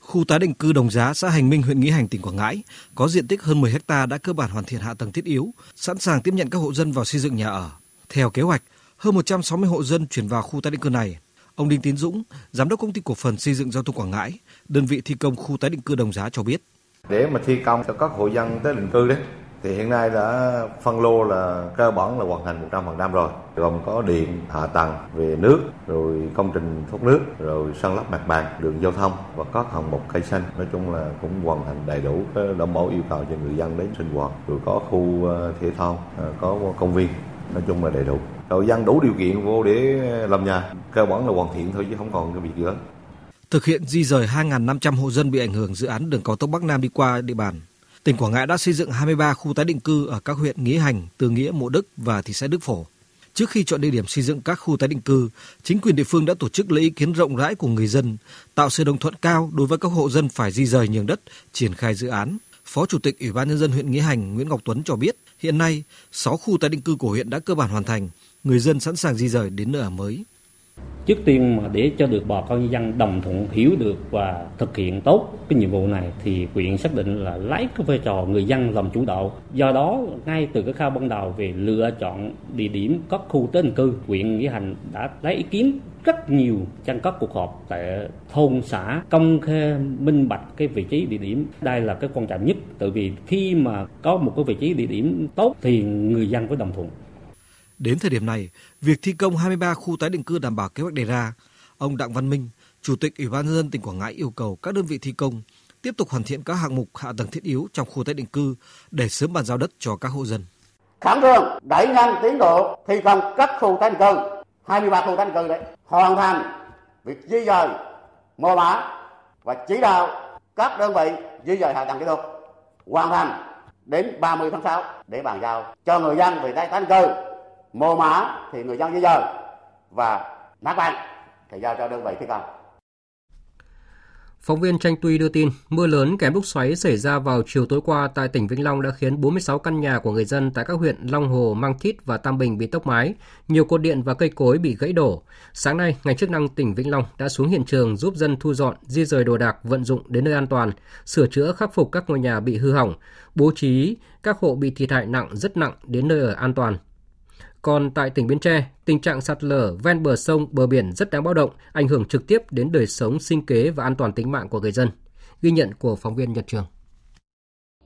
Khu tái định cư Đồng Giá, xã Hành Minh, huyện Nghĩa Hành, tỉnh Quảng Ngãi có diện tích hơn 10 ha đã cơ bản hoàn thiện hạ tầng thiết yếu, sẵn sàng tiếp nhận các hộ dân vào xây dựng nhà ở. Theo kế hoạch, hơn 160 hộ dân chuyển vào khu tái định cư này. Ông Đinh Tiến Dũng, giám đốc công ty cổ phần xây dựng giao thông Quảng Ngãi, đơn vị thi công khu tái định cư Đồng Giá cho biết. Để mà thi công cho các hộ dân tái định cư đấy thì hiện nay đã phân lô là cơ bản là hoàn thành 100% rồi gồm có điện hạ tầng về nước rồi công trình thoát nước rồi săn lấp mặt bằng đường giao thông và các hạng mục cây xanh nói chung là cũng hoàn thành đầy đủ đảm bảo yêu cầu cho người dân đến sinh hoạt rồi có khu ờ, thể thao ờ, có công viên nói chung là đầy đủ rồi dân đủ điều kiện vô để làm nhà cơ bản là hoàn thiện thôi chứ không còn cái việc gì lớn Thực hiện di rời 2.500 hộ dân bị ảnh hưởng dự án đường cao tốc Bắc Nam đi qua địa bàn, tỉnh Quảng Ngãi đã xây dựng 23 khu tái định cư ở các huyện Nghĩa Hành, Từ Nghĩa, Mộ Đức và thị xã Đức Phổ. Trước khi chọn địa điểm xây dựng các khu tái định cư, chính quyền địa phương đã tổ chức lấy ý kiến rộng rãi của người dân, tạo sự đồng thuận cao đối với các hộ dân phải di rời nhường đất, triển khai dự án. Phó Chủ tịch Ủy ban nhân dân huyện Nghĩa Hành Nguyễn Ngọc Tuấn cho biết, hiện nay 6 khu tái định cư của huyện đã cơ bản hoàn thành, người dân sẵn sàng di rời đến nơi ở mới. Trước tiên mà để cho được bà con nhân dân đồng thuận hiểu được và thực hiện tốt cái nhiệm vụ này thì huyện xác định là lấy cái vai trò người dân làm chủ đạo. Do đó ngay từ cái khâu ban đầu về lựa chọn địa điểm các khu tái định cư, huyện Nghĩa Hành đã lấy ý kiến rất nhiều trong các cuộc họp tại thôn xã công khai minh bạch cái vị trí địa điểm đây là cái quan trọng nhất tại vì khi mà có một cái vị trí địa điểm tốt thì người dân phải đồng thuận Đến thời điểm này, việc thi công 23 khu tái định cư đảm bảo kế hoạch đề ra, ông Đặng Văn Minh, Chủ tịch Ủy ban nhân dân tỉnh Quảng Ngãi yêu cầu các đơn vị thi công tiếp tục hoàn thiện các hạng mục hạ tầng thiết yếu trong khu tái định cư để sớm bàn giao đất cho các hộ dân. khẩn trương đẩy nhanh tiến độ thi công các khu tái định cư 23 khu tái định cư đấy hoàn thành việc di dời mô mã và chỉ đạo các đơn vị di dời hạ tầng kỹ thuật hoàn thành đến 30 tháng 6 để bàn giao cho người dân về tái tái định cư mô mã thì người dân di dời và mát bằng thì giao cho đơn vị thi công Phóng viên Tranh Tuy đưa tin, mưa lớn kèm lúc xoáy xảy ra vào chiều tối qua tại tỉnh Vĩnh Long đã khiến 46 căn nhà của người dân tại các huyện Long Hồ, Mang Thít và Tam Bình bị tốc mái, nhiều cột điện và cây cối bị gãy đổ. Sáng nay, ngành chức năng tỉnh Vĩnh Long đã xuống hiện trường giúp dân thu dọn, di rời đồ đạc vận dụng đến nơi an toàn, sửa chữa khắc phục các ngôi nhà bị hư hỏng, bố trí các hộ bị thiệt hại nặng rất nặng đến nơi ở an toàn. Còn tại tỉnh Bến Tre, tình trạng sạt lở ven bờ sông, bờ biển rất đáng báo động, ảnh hưởng trực tiếp đến đời sống, sinh kế và an toàn tính mạng của người dân. Ghi nhận của phóng viên Nhật Trường.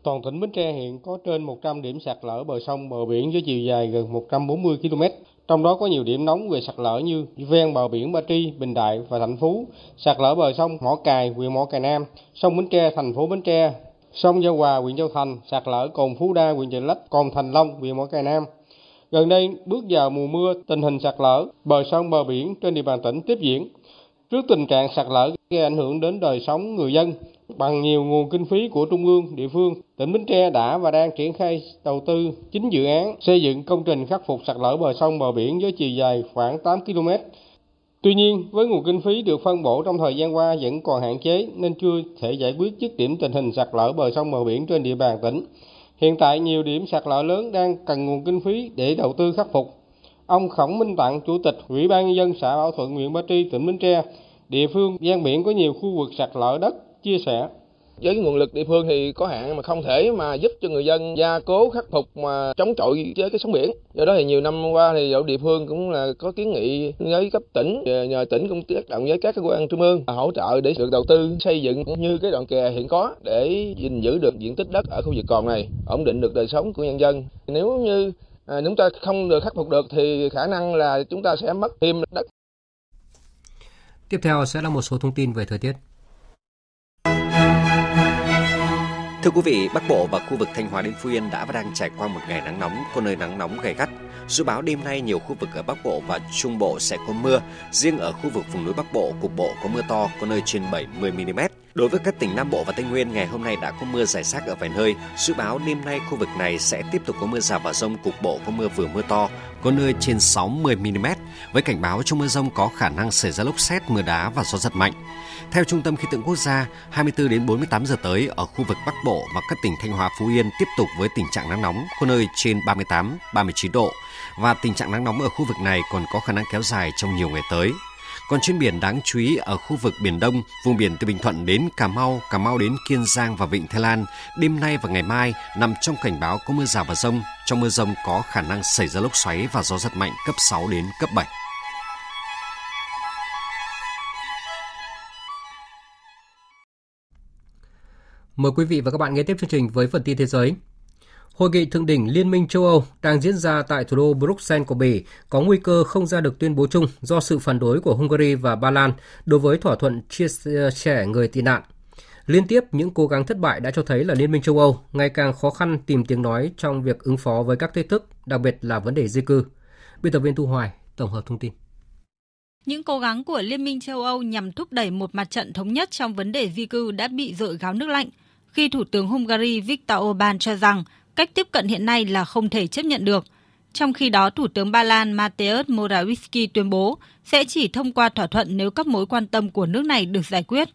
Toàn tỉnh Bến Tre hiện có trên 100 điểm sạt lở bờ sông, bờ biển với chiều dài gần 140 km. Trong đó có nhiều điểm nóng về sạt lở như ven bờ biển Ba Tri, Bình Đại và Thạnh Phú, sạt lở bờ sông Mỏ Cài, huyện Mỏ Cày Nam, sông Bến Tre, thành phố Bến Tre, sông Giao Hòa, huyện Châu Thành, sạt lở cồn Phú Đa, huyện Chợ Lách, cồn Thành Long, huyện Mỏ Cày Nam, Gần đây, bước vào mùa mưa, tình hình sạt lở bờ sông bờ biển trên địa bàn tỉnh tiếp diễn. Trước tình trạng sạt lở gây ảnh hưởng đến đời sống người dân, bằng nhiều nguồn kinh phí của trung ương, địa phương, tỉnh Bến Tre đã và đang triển khai đầu tư 9 dự án xây dựng công trình khắc phục sạt lở bờ sông bờ biển với chiều dài khoảng 8 km. Tuy nhiên, với nguồn kinh phí được phân bổ trong thời gian qua vẫn còn hạn chế nên chưa thể giải quyết dứt điểm tình hình sạt lở bờ sông bờ biển trên địa bàn tỉnh. Hiện tại nhiều điểm sạt lở lớn đang cần nguồn kinh phí để đầu tư khắc phục. Ông Khổng Minh Tặng, Chủ tịch Ủy ban nhân dân xã Bảo Thuận, huyện Ba Tri, tỉnh Bến Tre, địa phương gian biển có nhiều khu vực sạt lở đất, chia sẻ với nguồn lực địa phương thì có hạn mà không thể mà giúp cho người dân gia cố khắc phục mà chống chọi với cái sóng biển. Do đó thì nhiều năm qua thì địa phương cũng là có kiến nghị với cấp tỉnh nhờ tỉnh cũng tác động với các cơ quan trung ương hỗ trợ để được đầu tư xây dựng như cái đoạn kè hiện có để gìn giữ được diện tích đất ở khu vực còn này ổn định được đời sống của nhân dân. Nếu như à, chúng ta không được khắc phục được thì khả năng là chúng ta sẽ mất thêm đất. Tiếp theo sẽ là một số thông tin về thời tiết. Thưa quý vị, Bắc Bộ và khu vực Thanh Hóa đến Phú Yên đã và đang trải qua một ngày nắng nóng, có nơi nắng nóng gay gắt. Dự báo đêm nay nhiều khu vực ở Bắc Bộ và Trung Bộ sẽ có mưa, riêng ở khu vực vùng núi Bắc Bộ cục bộ có mưa to, có nơi trên 70 mm. Đối với các tỉnh Nam Bộ và Tây Nguyên, ngày hôm nay đã có mưa rải rác ở vài nơi. Dự báo đêm nay khu vực này sẽ tiếp tục có mưa rào và rông, cục bộ có mưa vừa mưa to, có nơi trên 60 mm. Với cảnh báo trong mưa rông có khả năng xảy ra lốc xét, mưa đá và gió giật mạnh. Theo Trung tâm Khí tượng Quốc gia, 24 đến 48 giờ tới ở khu vực Bắc Bộ và các tỉnh Thanh Hóa, Phú Yên tiếp tục với tình trạng nắng nóng, có nơi trên 38, 39 độ và tình trạng nắng nóng ở khu vực này còn có khả năng kéo dài trong nhiều ngày tới. Còn trên biển đáng chú ý ở khu vực Biển Đông, vùng biển từ Bình Thuận đến Cà Mau, Cà Mau đến Kiên Giang và Vịnh Thái Lan, đêm nay và ngày mai nằm trong cảnh báo có mưa rào và rông. Trong mưa rông có khả năng xảy ra lốc xoáy và gió giật mạnh cấp 6 đến cấp 7. Mời quý vị và các bạn nghe tiếp chương trình với phần tin thế giới. Hội nghị thượng đỉnh Liên minh châu Âu đang diễn ra tại thủ đô Bruxelles của Bỉ có nguy cơ không ra được tuyên bố chung do sự phản đối của Hungary và Ba Lan đối với thỏa thuận chia sẻ ờ, người tị nạn. Liên tiếp những cố gắng thất bại đã cho thấy là Liên minh châu Âu ngày càng khó khăn tìm tiếng nói trong việc ứng phó với các thách thức, đặc biệt là vấn đề di cư. Biên tập viên Thu Hoài tổng hợp thông tin. Những cố gắng của Liên minh châu Âu nhằm thúc đẩy một mặt trận thống nhất trong vấn đề di cư đã bị dội gáo nước lạnh khi Thủ tướng Hungary Viktor Orbán cho rằng cách tiếp cận hiện nay là không thể chấp nhận được. Trong khi đó, Thủ tướng Ba Lan Mateusz Morawiecki tuyên bố sẽ chỉ thông qua thỏa thuận nếu các mối quan tâm của nước này được giải quyết.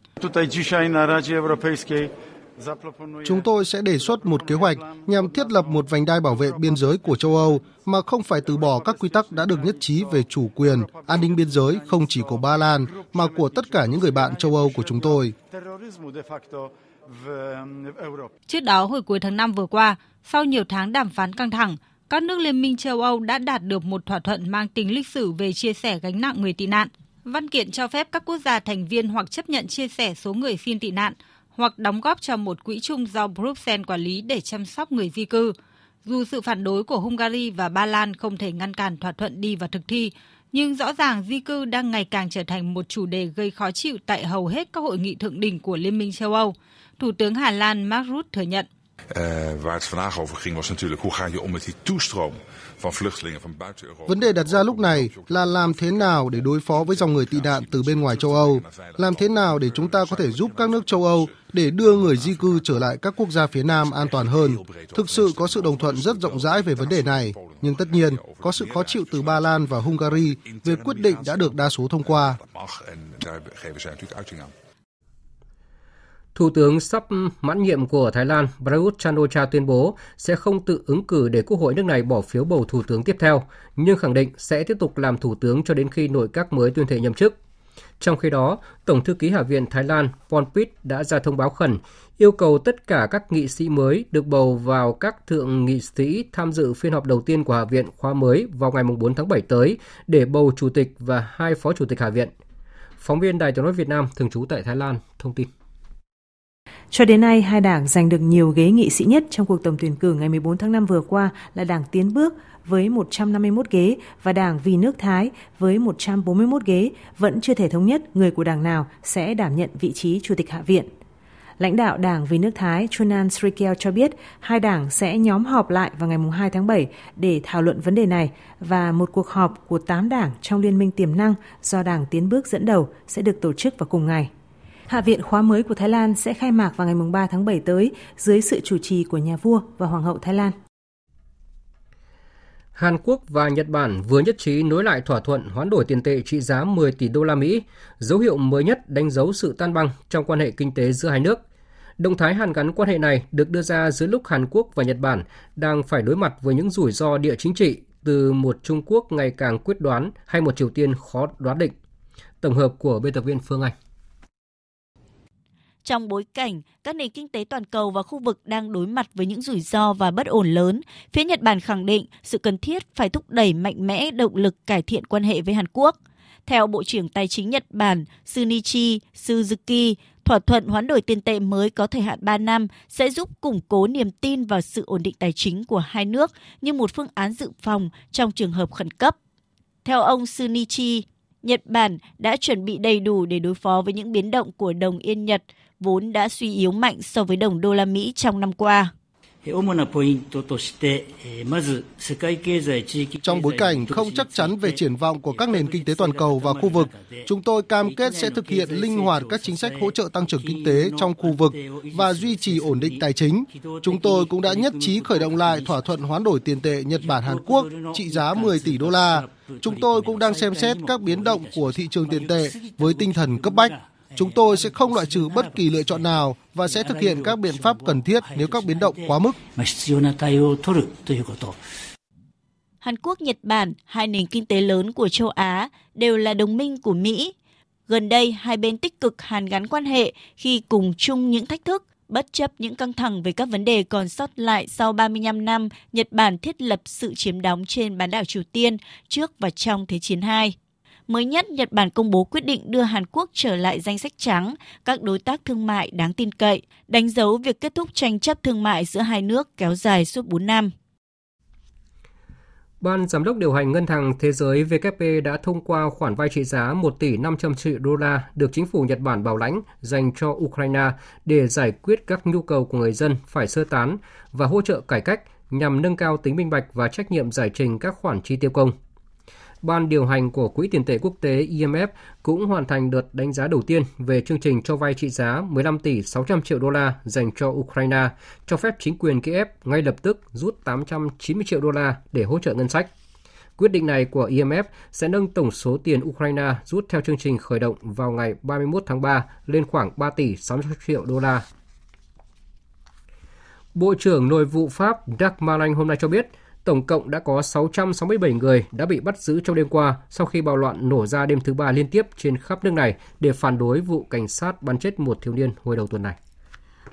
Chúng tôi sẽ đề xuất một kế hoạch nhằm thiết lập một vành đai bảo vệ biên giới của châu Âu mà không phải từ bỏ các quy tắc đã được nhất trí về chủ quyền, an ninh biên giới không chỉ của Ba Lan mà của tất cả những người bạn châu Âu của chúng tôi. Trước đó, hồi cuối tháng 5 vừa qua, sau nhiều tháng đàm phán căng thẳng, các nước Liên minh châu Âu đã đạt được một thỏa thuận mang tính lịch sử về chia sẻ gánh nặng người tị nạn. Văn kiện cho phép các quốc gia thành viên hoặc chấp nhận chia sẻ số người xin tị nạn, hoặc đóng góp cho một quỹ chung do Bruxelles quản lý để chăm sóc người di cư. Dù sự phản đối của Hungary và Ba Lan không thể ngăn cản thỏa thuận đi vào thực thi, nhưng rõ ràng di cư đang ngày càng trở thành một chủ đề gây khó chịu tại hầu hết các hội nghị thượng đỉnh của Liên minh châu Âu. Thủ tướng Hà Lan Mark Rutte thừa nhận. Vấn đề đặt ra lúc này là làm thế nào để đối phó với dòng người tị nạn từ bên ngoài châu Âu, làm thế nào để chúng ta có thể giúp các nước châu Âu để đưa người di cư trở lại các quốc gia phía Nam an toàn hơn. Thực sự có sự đồng thuận rất rộng rãi về vấn đề này, nhưng tất nhiên có sự khó chịu từ Ba Lan và Hungary về quyết định đã được đa số thông qua. Thủ tướng sắp mãn nhiệm của Thái Lan Prayut chan-o-cha tuyên bố sẽ không tự ứng cử để Quốc hội nước này bỏ phiếu bầu thủ tướng tiếp theo, nhưng khẳng định sẽ tiếp tục làm thủ tướng cho đến khi nội các mới tuyên thệ nhậm chức. Trong khi đó, Tổng thư ký Hạ viện Thái Lan Ponpit đã ra thông báo khẩn yêu cầu tất cả các nghị sĩ mới được bầu vào các thượng nghị sĩ tham dự phiên họp đầu tiên của Hạ viện khóa mới vào ngày 4 tháng 7 tới để bầu chủ tịch và hai phó chủ tịch Hạ viện. Phóng viên Đài tiếng nói Việt Nam thường trú tại Thái Lan thông tin. Cho đến nay, hai đảng giành được nhiều ghế nghị sĩ nhất trong cuộc tổng tuyển cử ngày 14 tháng 5 vừa qua là Đảng Tiến Bước với 151 ghế và Đảng Vì nước Thái với 141 ghế vẫn chưa thể thống nhất người của đảng nào sẽ đảm nhận vị trí Chủ tịch Hạ viện. Lãnh đạo Đảng Vì nước Thái Chunan Srikel cho biết hai đảng sẽ nhóm họp lại vào ngày 2 tháng 7 để thảo luận vấn đề này và một cuộc họp của 8 đảng trong liên minh tiềm năng do Đảng Tiến Bước dẫn đầu sẽ được tổ chức vào cùng ngày. Hạ viện khóa mới của Thái Lan sẽ khai mạc vào ngày 3 tháng 7 tới dưới sự chủ trì của nhà vua và hoàng hậu Thái Lan. Hàn Quốc và Nhật Bản vừa nhất trí nối lại thỏa thuận hoán đổi tiền tệ trị giá 10 tỷ đô la Mỹ, dấu hiệu mới nhất đánh dấu sự tan băng trong quan hệ kinh tế giữa hai nước. Động thái hàn gắn quan hệ này được đưa ra giữa lúc Hàn Quốc và Nhật Bản đang phải đối mặt với những rủi ro địa chính trị từ một Trung Quốc ngày càng quyết đoán hay một Triều Tiên khó đoán định. Tổng hợp của biên tập viên Phương Anh. Trong bối cảnh các nền kinh tế toàn cầu và khu vực đang đối mặt với những rủi ro và bất ổn lớn, phía Nhật Bản khẳng định sự cần thiết phải thúc đẩy mạnh mẽ động lực cải thiện quan hệ với Hàn Quốc. Theo Bộ trưởng Tài chính Nhật Bản Sunichi Suzuki, thỏa thuận hoán đổi tiền tệ mới có thời hạn 3 năm sẽ giúp củng cố niềm tin vào sự ổn định tài chính của hai nước như một phương án dự phòng trong trường hợp khẩn cấp. Theo ông Sunichi, Nhật Bản đã chuẩn bị đầy đủ để đối phó với những biến động của đồng yên Nhật, vốn đã suy yếu mạnh so với đồng đô la Mỹ trong năm qua. Trong bối cảnh không chắc chắn về triển vọng của các nền kinh tế toàn cầu và khu vực, chúng tôi cam kết sẽ thực hiện linh hoạt các chính sách hỗ trợ tăng trưởng kinh tế trong khu vực và duy trì ổn định tài chính. Chúng tôi cũng đã nhất trí khởi động lại thỏa thuận hoán đổi tiền tệ Nhật Bản Hàn Quốc trị giá 10 tỷ đô la. Chúng tôi cũng đang xem xét các biến động của thị trường tiền tệ với tinh thần cấp bách. Chúng tôi sẽ không loại trừ bất kỳ lựa chọn nào và sẽ thực hiện các biện pháp cần thiết nếu các biến động quá mức. Hàn Quốc, Nhật Bản, hai nền kinh tế lớn của châu Á, đều là đồng minh của Mỹ. Gần đây, hai bên tích cực hàn gắn quan hệ khi cùng chung những thách thức, bất chấp những căng thẳng về các vấn đề còn sót lại sau 35 năm Nhật Bản thiết lập sự chiếm đóng trên bán đảo Triều Tiên trước và trong Thế chiến II. Mới nhất, Nhật Bản công bố quyết định đưa Hàn Quốc trở lại danh sách trắng các đối tác thương mại đáng tin cậy, đánh dấu việc kết thúc tranh chấp thương mại giữa hai nước kéo dài suốt 4 năm. Ban Giám đốc điều hành Ngân hàng Thế giới WP đã thông qua khoản vay trị giá 1 tỷ 500 triệu đô la được chính phủ Nhật Bản bảo lãnh dành cho Ukraine để giải quyết các nhu cầu của người dân phải sơ tán và hỗ trợ cải cách nhằm nâng cao tính minh bạch và trách nhiệm giải trình các khoản chi tiêu công. Ban điều hành của Quỹ tiền tệ quốc tế IMF cũng hoàn thành đợt đánh giá đầu tiên về chương trình cho vay trị giá 15 tỷ 600 triệu đô la dành cho Ukraine, cho phép chính quyền Kiev ngay lập tức rút 890 triệu đô la để hỗ trợ ngân sách. Quyết định này của IMF sẽ nâng tổng số tiền Ukraine rút theo chương trình khởi động vào ngày 31 tháng 3 lên khoảng 3 tỷ 600 triệu đô la. Bộ trưởng Nội vụ Pháp Jacques Malang hôm nay cho biết, Tổng cộng đã có 667 người đã bị bắt giữ trong đêm qua sau khi bạo loạn nổ ra đêm thứ ba liên tiếp trên khắp nước này để phản đối vụ cảnh sát bắn chết một thiếu niên hồi đầu tuần này.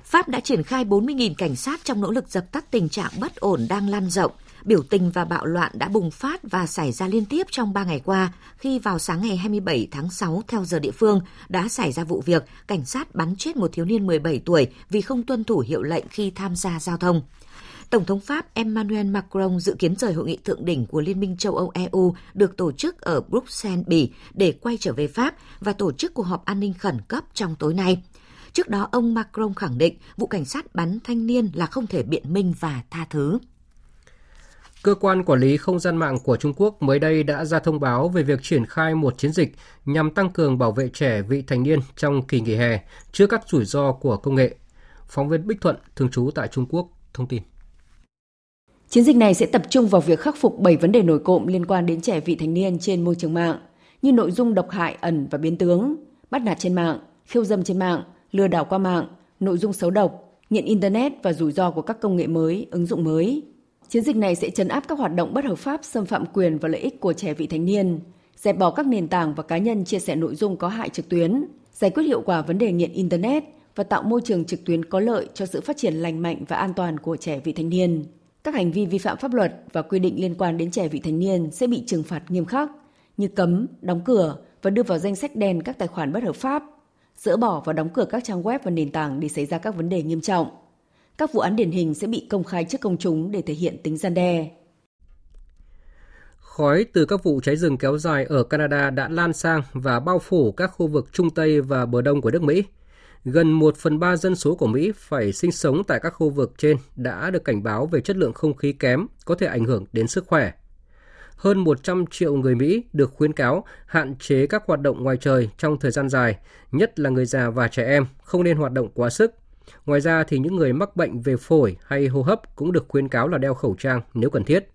Pháp đã triển khai 40.000 cảnh sát trong nỗ lực dập tắt tình trạng bất ổn đang lan rộng. Biểu tình và bạo loạn đã bùng phát và xảy ra liên tiếp trong 3 ngày qua, khi vào sáng ngày 27 tháng 6 theo giờ địa phương, đã xảy ra vụ việc cảnh sát bắn chết một thiếu niên 17 tuổi vì không tuân thủ hiệu lệnh khi tham gia giao thông. Tổng thống Pháp Emmanuel Macron dự kiến rời hội nghị thượng đỉnh của Liên minh châu Âu EU được tổ chức ở Bruxelles, Bỉ để quay trở về Pháp và tổ chức cuộc họp an ninh khẩn cấp trong tối nay. Trước đó, ông Macron khẳng định vụ cảnh sát bắn thanh niên là không thể biện minh và tha thứ. Cơ quan quản lý không gian mạng của Trung Quốc mới đây đã ra thông báo về việc triển khai một chiến dịch nhằm tăng cường bảo vệ trẻ vị thành niên trong kỳ nghỉ hè trước các rủi ro của công nghệ. Phóng viên Bích Thuận, thường trú tại Trung Quốc, thông tin. Chiến dịch này sẽ tập trung vào việc khắc phục 7 vấn đề nổi cộm liên quan đến trẻ vị thành niên trên môi trường mạng, như nội dung độc hại ẩn và biến tướng, bắt nạt trên mạng, khiêu dâm trên mạng, lừa đảo qua mạng, nội dung xấu độc, nghiện internet và rủi ro của các công nghệ mới, ứng dụng mới. Chiến dịch này sẽ chấn áp các hoạt động bất hợp pháp xâm phạm quyền và lợi ích của trẻ vị thành niên, dẹp bỏ các nền tảng và cá nhân chia sẻ nội dung có hại trực tuyến, giải quyết hiệu quả vấn đề nghiện internet và tạo môi trường trực tuyến có lợi cho sự phát triển lành mạnh và an toàn của trẻ vị thành niên. Các hành vi vi phạm pháp luật và quy định liên quan đến trẻ vị thành niên sẽ bị trừng phạt nghiêm khắc, như cấm, đóng cửa và đưa vào danh sách đen các tài khoản bất hợp pháp, dỡ bỏ và đóng cửa các trang web và nền tảng để xảy ra các vấn đề nghiêm trọng. Các vụ án điển hình sẽ bị công khai trước công chúng để thể hiện tính gian đe. Khói từ các vụ cháy rừng kéo dài ở Canada đã lan sang và bao phủ các khu vực Trung Tây và bờ Đông của nước Mỹ. Gần 1 phần 3 dân số của Mỹ phải sinh sống tại các khu vực trên đã được cảnh báo về chất lượng không khí kém có thể ảnh hưởng đến sức khỏe. Hơn 100 triệu người Mỹ được khuyến cáo hạn chế các hoạt động ngoài trời trong thời gian dài, nhất là người già và trẻ em, không nên hoạt động quá sức. Ngoài ra thì những người mắc bệnh về phổi hay hô hấp cũng được khuyến cáo là đeo khẩu trang nếu cần thiết.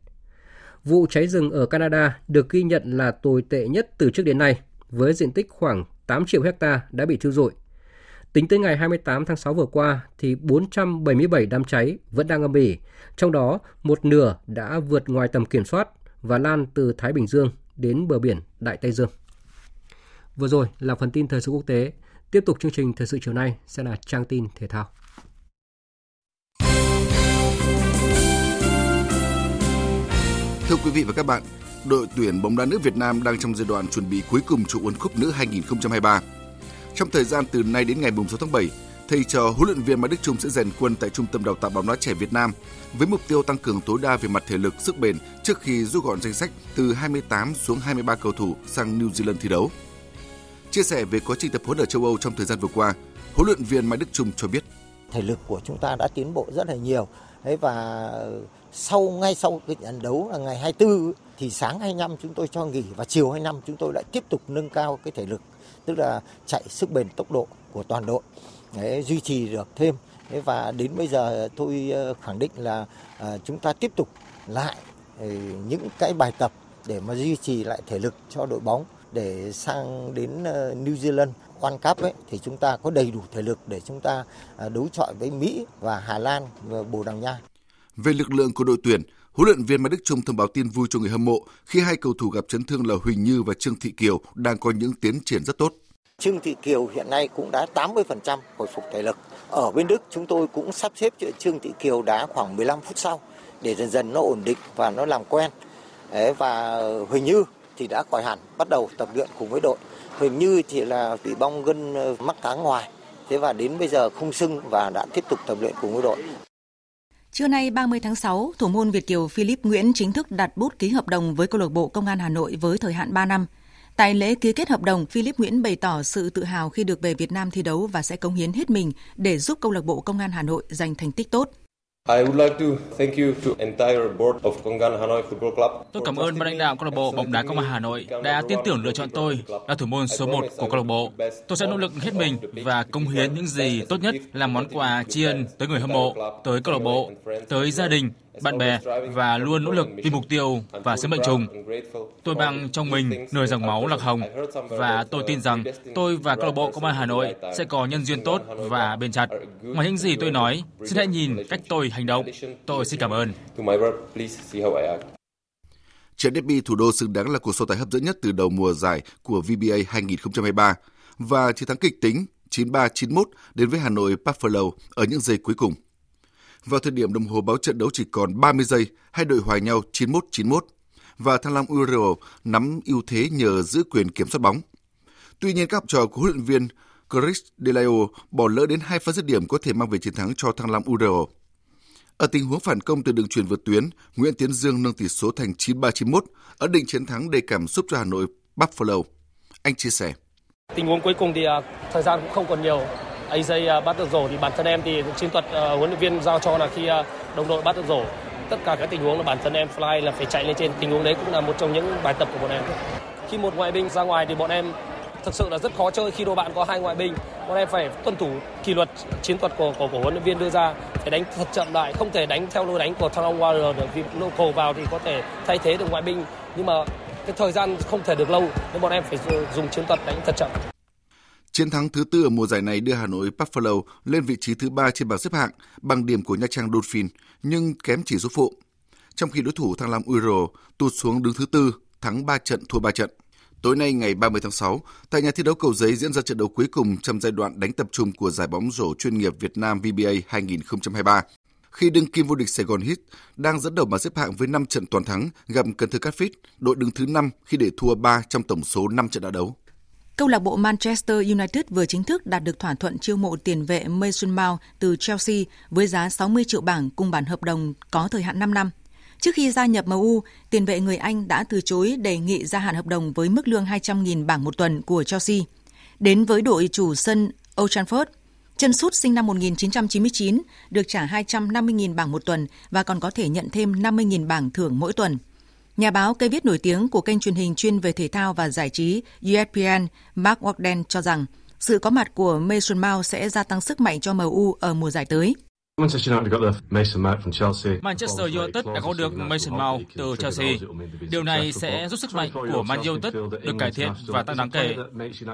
Vụ cháy rừng ở Canada được ghi nhận là tồi tệ nhất từ trước đến nay, với diện tích khoảng 8 triệu hecta đã bị thiêu rụi. Tính tới ngày 28 tháng 6 vừa qua thì 477 đám cháy vẫn đang âm ỉ, trong đó một nửa đã vượt ngoài tầm kiểm soát và lan từ Thái Bình Dương đến bờ biển Đại Tây Dương. Vừa rồi là phần tin thời sự quốc tế. Tiếp tục chương trình thời sự chiều nay sẽ là trang tin thể thao. Thưa quý vị và các bạn, đội tuyển bóng đá nữ Việt Nam đang trong giai đoạn chuẩn bị cuối cùng cho World Cup nữ 2023. Trong thời gian từ nay đến ngày 6 tháng 7, thầy trò huấn luyện viên Mai Đức Chung sẽ rèn quân tại Trung tâm Đào tạo bóng đá trẻ Việt Nam với mục tiêu tăng cường tối đa về mặt thể lực, sức bền trước khi rút gọn danh sách từ 28 xuống 23 cầu thủ sang New Zealand thi đấu. Chia sẻ về quá trình tập huấn ở châu Âu trong thời gian vừa qua, huấn luyện viên Mai Đức Chung cho biết: Thể lực của chúng ta đã tiến bộ rất là nhiều. Đấy và sau ngay sau cái trận đấu là ngày 24 thì sáng 25 chúng tôi cho nghỉ và chiều 25 chúng tôi lại tiếp tục nâng cao cái thể lực tức là chạy sức bền tốc độ của toàn đội. Để duy trì được thêm. Và đến bây giờ tôi ờ, khẳng định là ờ, chúng ta tiếp tục lại ờ, những cái bài tập để mà duy trì lại thể lực cho đội bóng. Để sang đến New Zealand World Cup ấy, thì chúng ta có đầy đủ thể lực để chúng ta đấu chọi với Mỹ và Hà Lan và Bồ Đào Nha. Về lực lượng của đội tuyển, huấn luyện viên Mai Đức Trung thông báo tin vui cho người hâm mộ khi hai cầu thủ gặp chấn thương là Huỳnh Như và Trương Thị Kiều đang có những tiến triển rất tốt. Trương Thị Kiều hiện nay cũng đã 80% hồi phục thể lực. Ở bên Đức chúng tôi cũng sắp xếp cho Trương Thị Kiều đá khoảng 15 phút sau để dần dần nó ổn định và nó làm quen. Đấy, và Huỳnh Như thì đã khỏi hẳn bắt đầu tập luyện cùng với đội. Huỳnh Như thì là bị bong gân ờ, mắc cá ngoài. Thế và đến bây giờ không sưng và đã tiếp tục tập luyện cùng với đội. Trưa nay 30 tháng 6, thủ môn Việt kiều Philip Nguyễn chính thức đặt bút ký hợp đồng với câu lạc bộ Công an Hà Nội với thời hạn 3 năm. Tại lễ ký kết hợp đồng, Philip Nguyễn bày tỏ sự tự hào khi được về Việt Nam thi đấu và sẽ cống hiến hết mình để giúp câu lạc bộ Công an Hà Nội giành thành tích tốt. Tôi cảm ơn ban lãnh đạo câu lạc bộ bóng đá Công an Hà Nội đã tin tưởng lựa chọn tôi là thủ môn số 1 của câu lạc bộ. Tôi sẽ nỗ lực hết mình và công hiến những gì tốt nhất làm món quà tri ân tới người hâm mộ, tới câu lạc bộ, tới gia đình, bạn bè và luôn nỗ lực vì mục tiêu và sứ mệnh chung. Tôi mang trong mình nửa dòng máu lạc hồng và tôi tin rằng tôi và câu lạc bộ Công an Hà Nội sẽ có nhân duyên tốt và bền chặt. Ngoài những gì tôi nói, xin hãy nhìn cách tôi hành động. Tôi xin cảm ơn. Trận derby thủ đô xứng đáng là cuộc so tài hấp dẫn nhất từ đầu mùa giải của VBA 2023 và chiến thắng kịch tính 93-91 đến với Hà Nội Buffalo ở những giây cuối cùng. Vào thời điểm đồng hồ báo trận đấu chỉ còn 30 giây, hai đội hòa nhau 91-91 và Thăng Long Euro nắm ưu thế nhờ giữ quyền kiểm soát bóng. Tuy nhiên các học trò của huấn luyện viên Chris delayo bỏ lỡ đến hai pha dứt điểm có thể mang về chiến thắng cho Thăng Long Euro. Ở tình huống phản công từ đường truyền vượt tuyến, Nguyễn Tiến Dương nâng tỷ số thành 93-91, ấn định chiến thắng đầy cảm xúc cho Hà Nội Buffalo. Anh chia sẻ. Tình huống cuối cùng thì uh, thời gian cũng không còn nhiều. AJ à, bắt được rổ thì bản thân em thì chiến thuật uh, huấn luyện viên giao cho là khi uh, đồng đội bắt được rổ. Tất cả các tình huống là bản thân em fly là phải chạy lên trên. Tình huống đấy cũng là một trong những bài tập của bọn em. Khi một ngoại binh ra ngoài thì bọn em thực sự là rất khó chơi. Khi đội bạn có hai ngoại binh bọn em phải tuân thủ kỷ luật chiến thuật của của, của huấn luyện viên đưa ra. Phải đánh thật chậm lại không thể đánh theo lối đánh của Thăng Long Warrior được. Vì local vào thì có thể thay thế được ngoại binh. Nhưng mà cái thời gian không thể được lâu nên bọn em phải dùng chiến thuật đánh thật chậm. Chiến thắng thứ tư ở mùa giải này đưa Hà Nội Buffalo lên vị trí thứ ba trên bảng xếp hạng bằng điểm của Nha Trang Dolphin nhưng kém chỉ số phụ. Trong khi đối thủ Thăng Long Euro tụt xuống đứng thứ tư, thắng 3 trận thua 3 trận. Tối nay ngày 30 tháng 6, tại nhà thi đấu Cầu Giấy diễn ra trận đấu cuối cùng trong giai đoạn đánh tập trung của giải bóng rổ chuyên nghiệp Việt Nam VBA 2023. Khi đương kim vô địch Sài Gòn Hit đang dẫn đầu bảng xếp hạng với 5 trận toàn thắng gặp Cần Thơ Cát đội đứng thứ 5 khi để thua 3 trong tổng số 5 trận đã đấu. Câu lạc bộ Manchester United vừa chính thức đạt được thỏa thuận chiêu mộ tiền vệ Mason Mount từ Chelsea với giá 60 triệu bảng cùng bản hợp đồng có thời hạn 5 năm. Trước khi gia nhập MU, tiền vệ người Anh đã từ chối đề nghị gia hạn hợp đồng với mức lương 200.000 bảng một tuần của Chelsea. Đến với đội chủ sân Old Trafford, chân sút sinh năm 1999 được trả 250.000 bảng một tuần và còn có thể nhận thêm 50.000 bảng thưởng mỗi tuần. Nhà báo cây viết nổi tiếng của kênh truyền hình chuyên về thể thao và giải trí ESPN Mark Walden cho rằng sự có mặt của Mason Mount sẽ gia tăng sức mạnh cho MU ở mùa giải tới. Manchester United đã có được Mason Mount từ Chelsea. Điều này sẽ giúp sức mạnh của Man United được cải thiện và tăng đáng kể.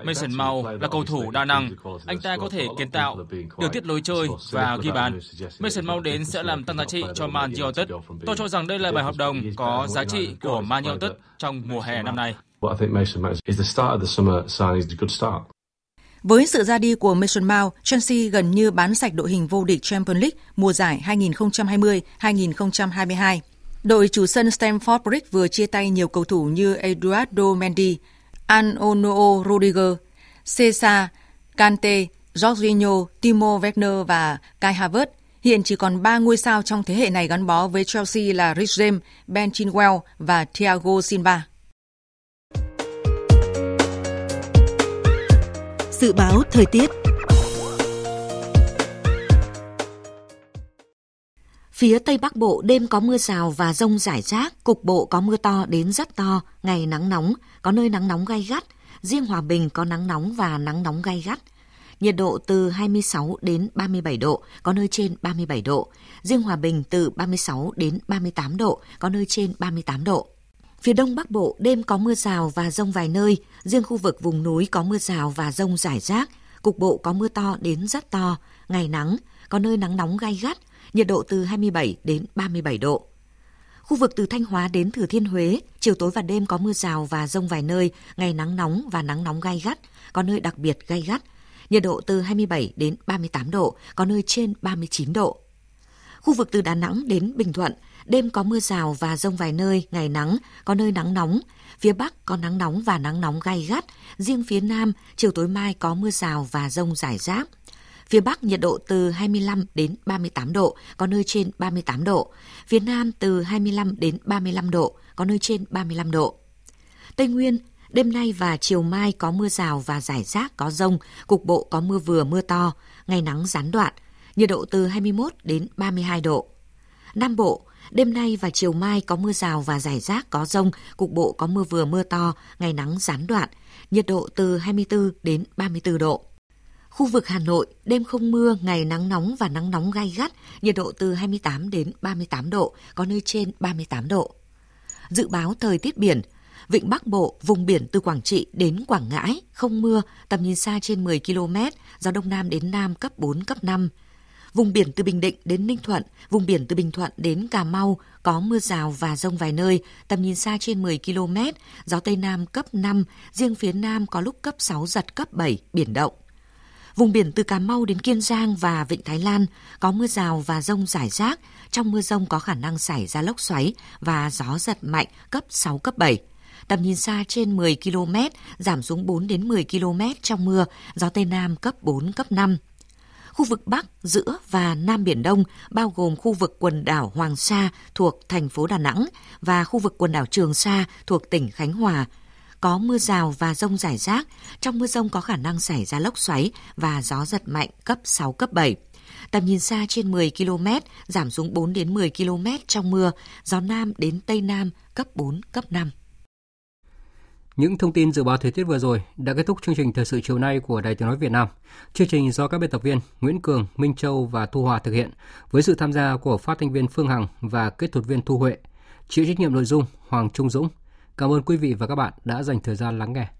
Mason Mount là cầu thủ đa năng. Anh ta có thể kiến tạo, điều tiết lối chơi và ghi bàn. Mason Mount đến sẽ làm tăng giá trị cho Man United. Tôi cho rằng đây là bài hợp đồng có giá trị của Man United trong mùa hè năm nay. Với sự ra đi của Mason Mount, Chelsea gần như bán sạch đội hình vô địch Champions League mùa giải 2020-2022. Đội chủ sân Stamford Bridge vừa chia tay nhiều cầu thủ như Eduardo Mendy, Anonoo Rudiger, Cesar, Kante, Jorginho, Timo Werner và Kai Havertz. Hiện chỉ còn 3 ngôi sao trong thế hệ này gắn bó với Chelsea là Rich James, Ben Chilwell và Thiago Silva. Dự báo thời tiết Phía Tây Bắc Bộ đêm có mưa rào và rông rải rác, cục bộ có mưa to đến rất to, ngày nắng nóng, có nơi nắng nóng gay gắt. Riêng Hòa Bình có nắng nóng và nắng nóng gay gắt. Nhiệt độ từ 26 đến 37 độ, có nơi trên 37 độ. Riêng Hòa Bình từ 36 đến 38 độ, có nơi trên 38 độ. Phía Đông Bắc Bộ đêm có mưa rào và rông vài nơi, riêng khu vực vùng núi có mưa rào và rông rải rác, cục bộ có mưa to đến rất to, ngày nắng, có nơi nắng nóng gai gắt, nhiệt độ từ 27 đến 37 độ. Khu vực từ Thanh Hóa đến Thừa Thiên Huế, chiều tối và đêm có mưa rào và rông vài nơi, ngày nắng nóng và nắng nóng gai gắt, có nơi đặc biệt gai gắt, nhiệt độ từ 27 đến 38 độ, có nơi trên 39 độ. Khu vực từ Đà Nẵng đến Bình Thuận, đêm có mưa rào và rông vài nơi, ngày nắng, có nơi nắng nóng. Phía Bắc có nắng nóng và nắng nóng gai gắt, riêng phía Nam, chiều tối mai có mưa rào và rông rải rác. Phía Bắc nhiệt độ từ 25 đến 38 độ, có nơi trên 38 độ. Phía Nam từ 25 đến 35 độ, có nơi trên 35 độ. Tây Nguyên, đêm nay và chiều mai có mưa rào và rải rác có rông, cục bộ có mưa vừa mưa to, ngày nắng gián đoạn, nhiệt độ từ 21 đến 32 độ. Nam Bộ, đêm nay và chiều mai có mưa rào và rải rác có rông, cục bộ có mưa vừa mưa to, ngày nắng gián đoạn, nhiệt độ từ 24 đến 34 độ. Khu vực Hà Nội, đêm không mưa, ngày nắng nóng và nắng nóng gai gắt, nhiệt độ từ 28 đến 38 độ, có nơi trên 38 độ. Dự báo thời tiết biển, Vịnh Bắc Bộ, vùng biển từ Quảng Trị đến Quảng Ngãi, không mưa, tầm nhìn xa trên 10 km, gió Đông Nam đến Nam cấp 4, cấp 5. Vùng biển từ Bình Định đến Ninh Thuận, vùng biển từ Bình Thuận đến Cà Mau có mưa rào và rông vài nơi, tầm nhìn xa trên 10 km, gió Tây Nam cấp 5, riêng phía Nam có lúc cấp 6 giật cấp 7, biển động. Vùng biển từ Cà Mau đến Kiên Giang và Vịnh Thái Lan có mưa rào và rông rải rác. Trong mưa rông có khả năng xảy ra lốc xoáy và gió giật mạnh cấp 6, cấp 7. Tầm nhìn xa trên 10 km, giảm xuống 4 đến 10 km trong mưa, gió Tây Nam cấp 4, cấp 5. Khu vực Bắc, giữa và Nam Biển Đông bao gồm khu vực quần đảo Hoàng Sa thuộc thành phố Đà Nẵng và khu vực quần đảo Trường Sa thuộc tỉnh Khánh Hòa, có mưa rào và rông rải rác. Trong mưa rông có khả năng xảy ra lốc xoáy và gió giật mạnh cấp 6, cấp 7. Tầm nhìn xa trên 10 km, giảm xuống 4 đến 10 km trong mưa, gió Nam đến Tây Nam cấp 4, cấp 5. Những thông tin dự báo thời tiết vừa rồi đã kết thúc chương trình thời sự chiều nay của Đài Tiếng nói Việt Nam. Chương trình do các biên tập viên Nguyễn Cường, Minh Châu và Thu Hòa thực hiện với sự tham gia của phát thanh viên Phương Hằng và kết thuật viên Thu Huệ. Chịu trách nhiệm nội dung Hoàng Trung Dũng. Cảm ơn quý vị và các bạn đã dành thời gian lắng nghe.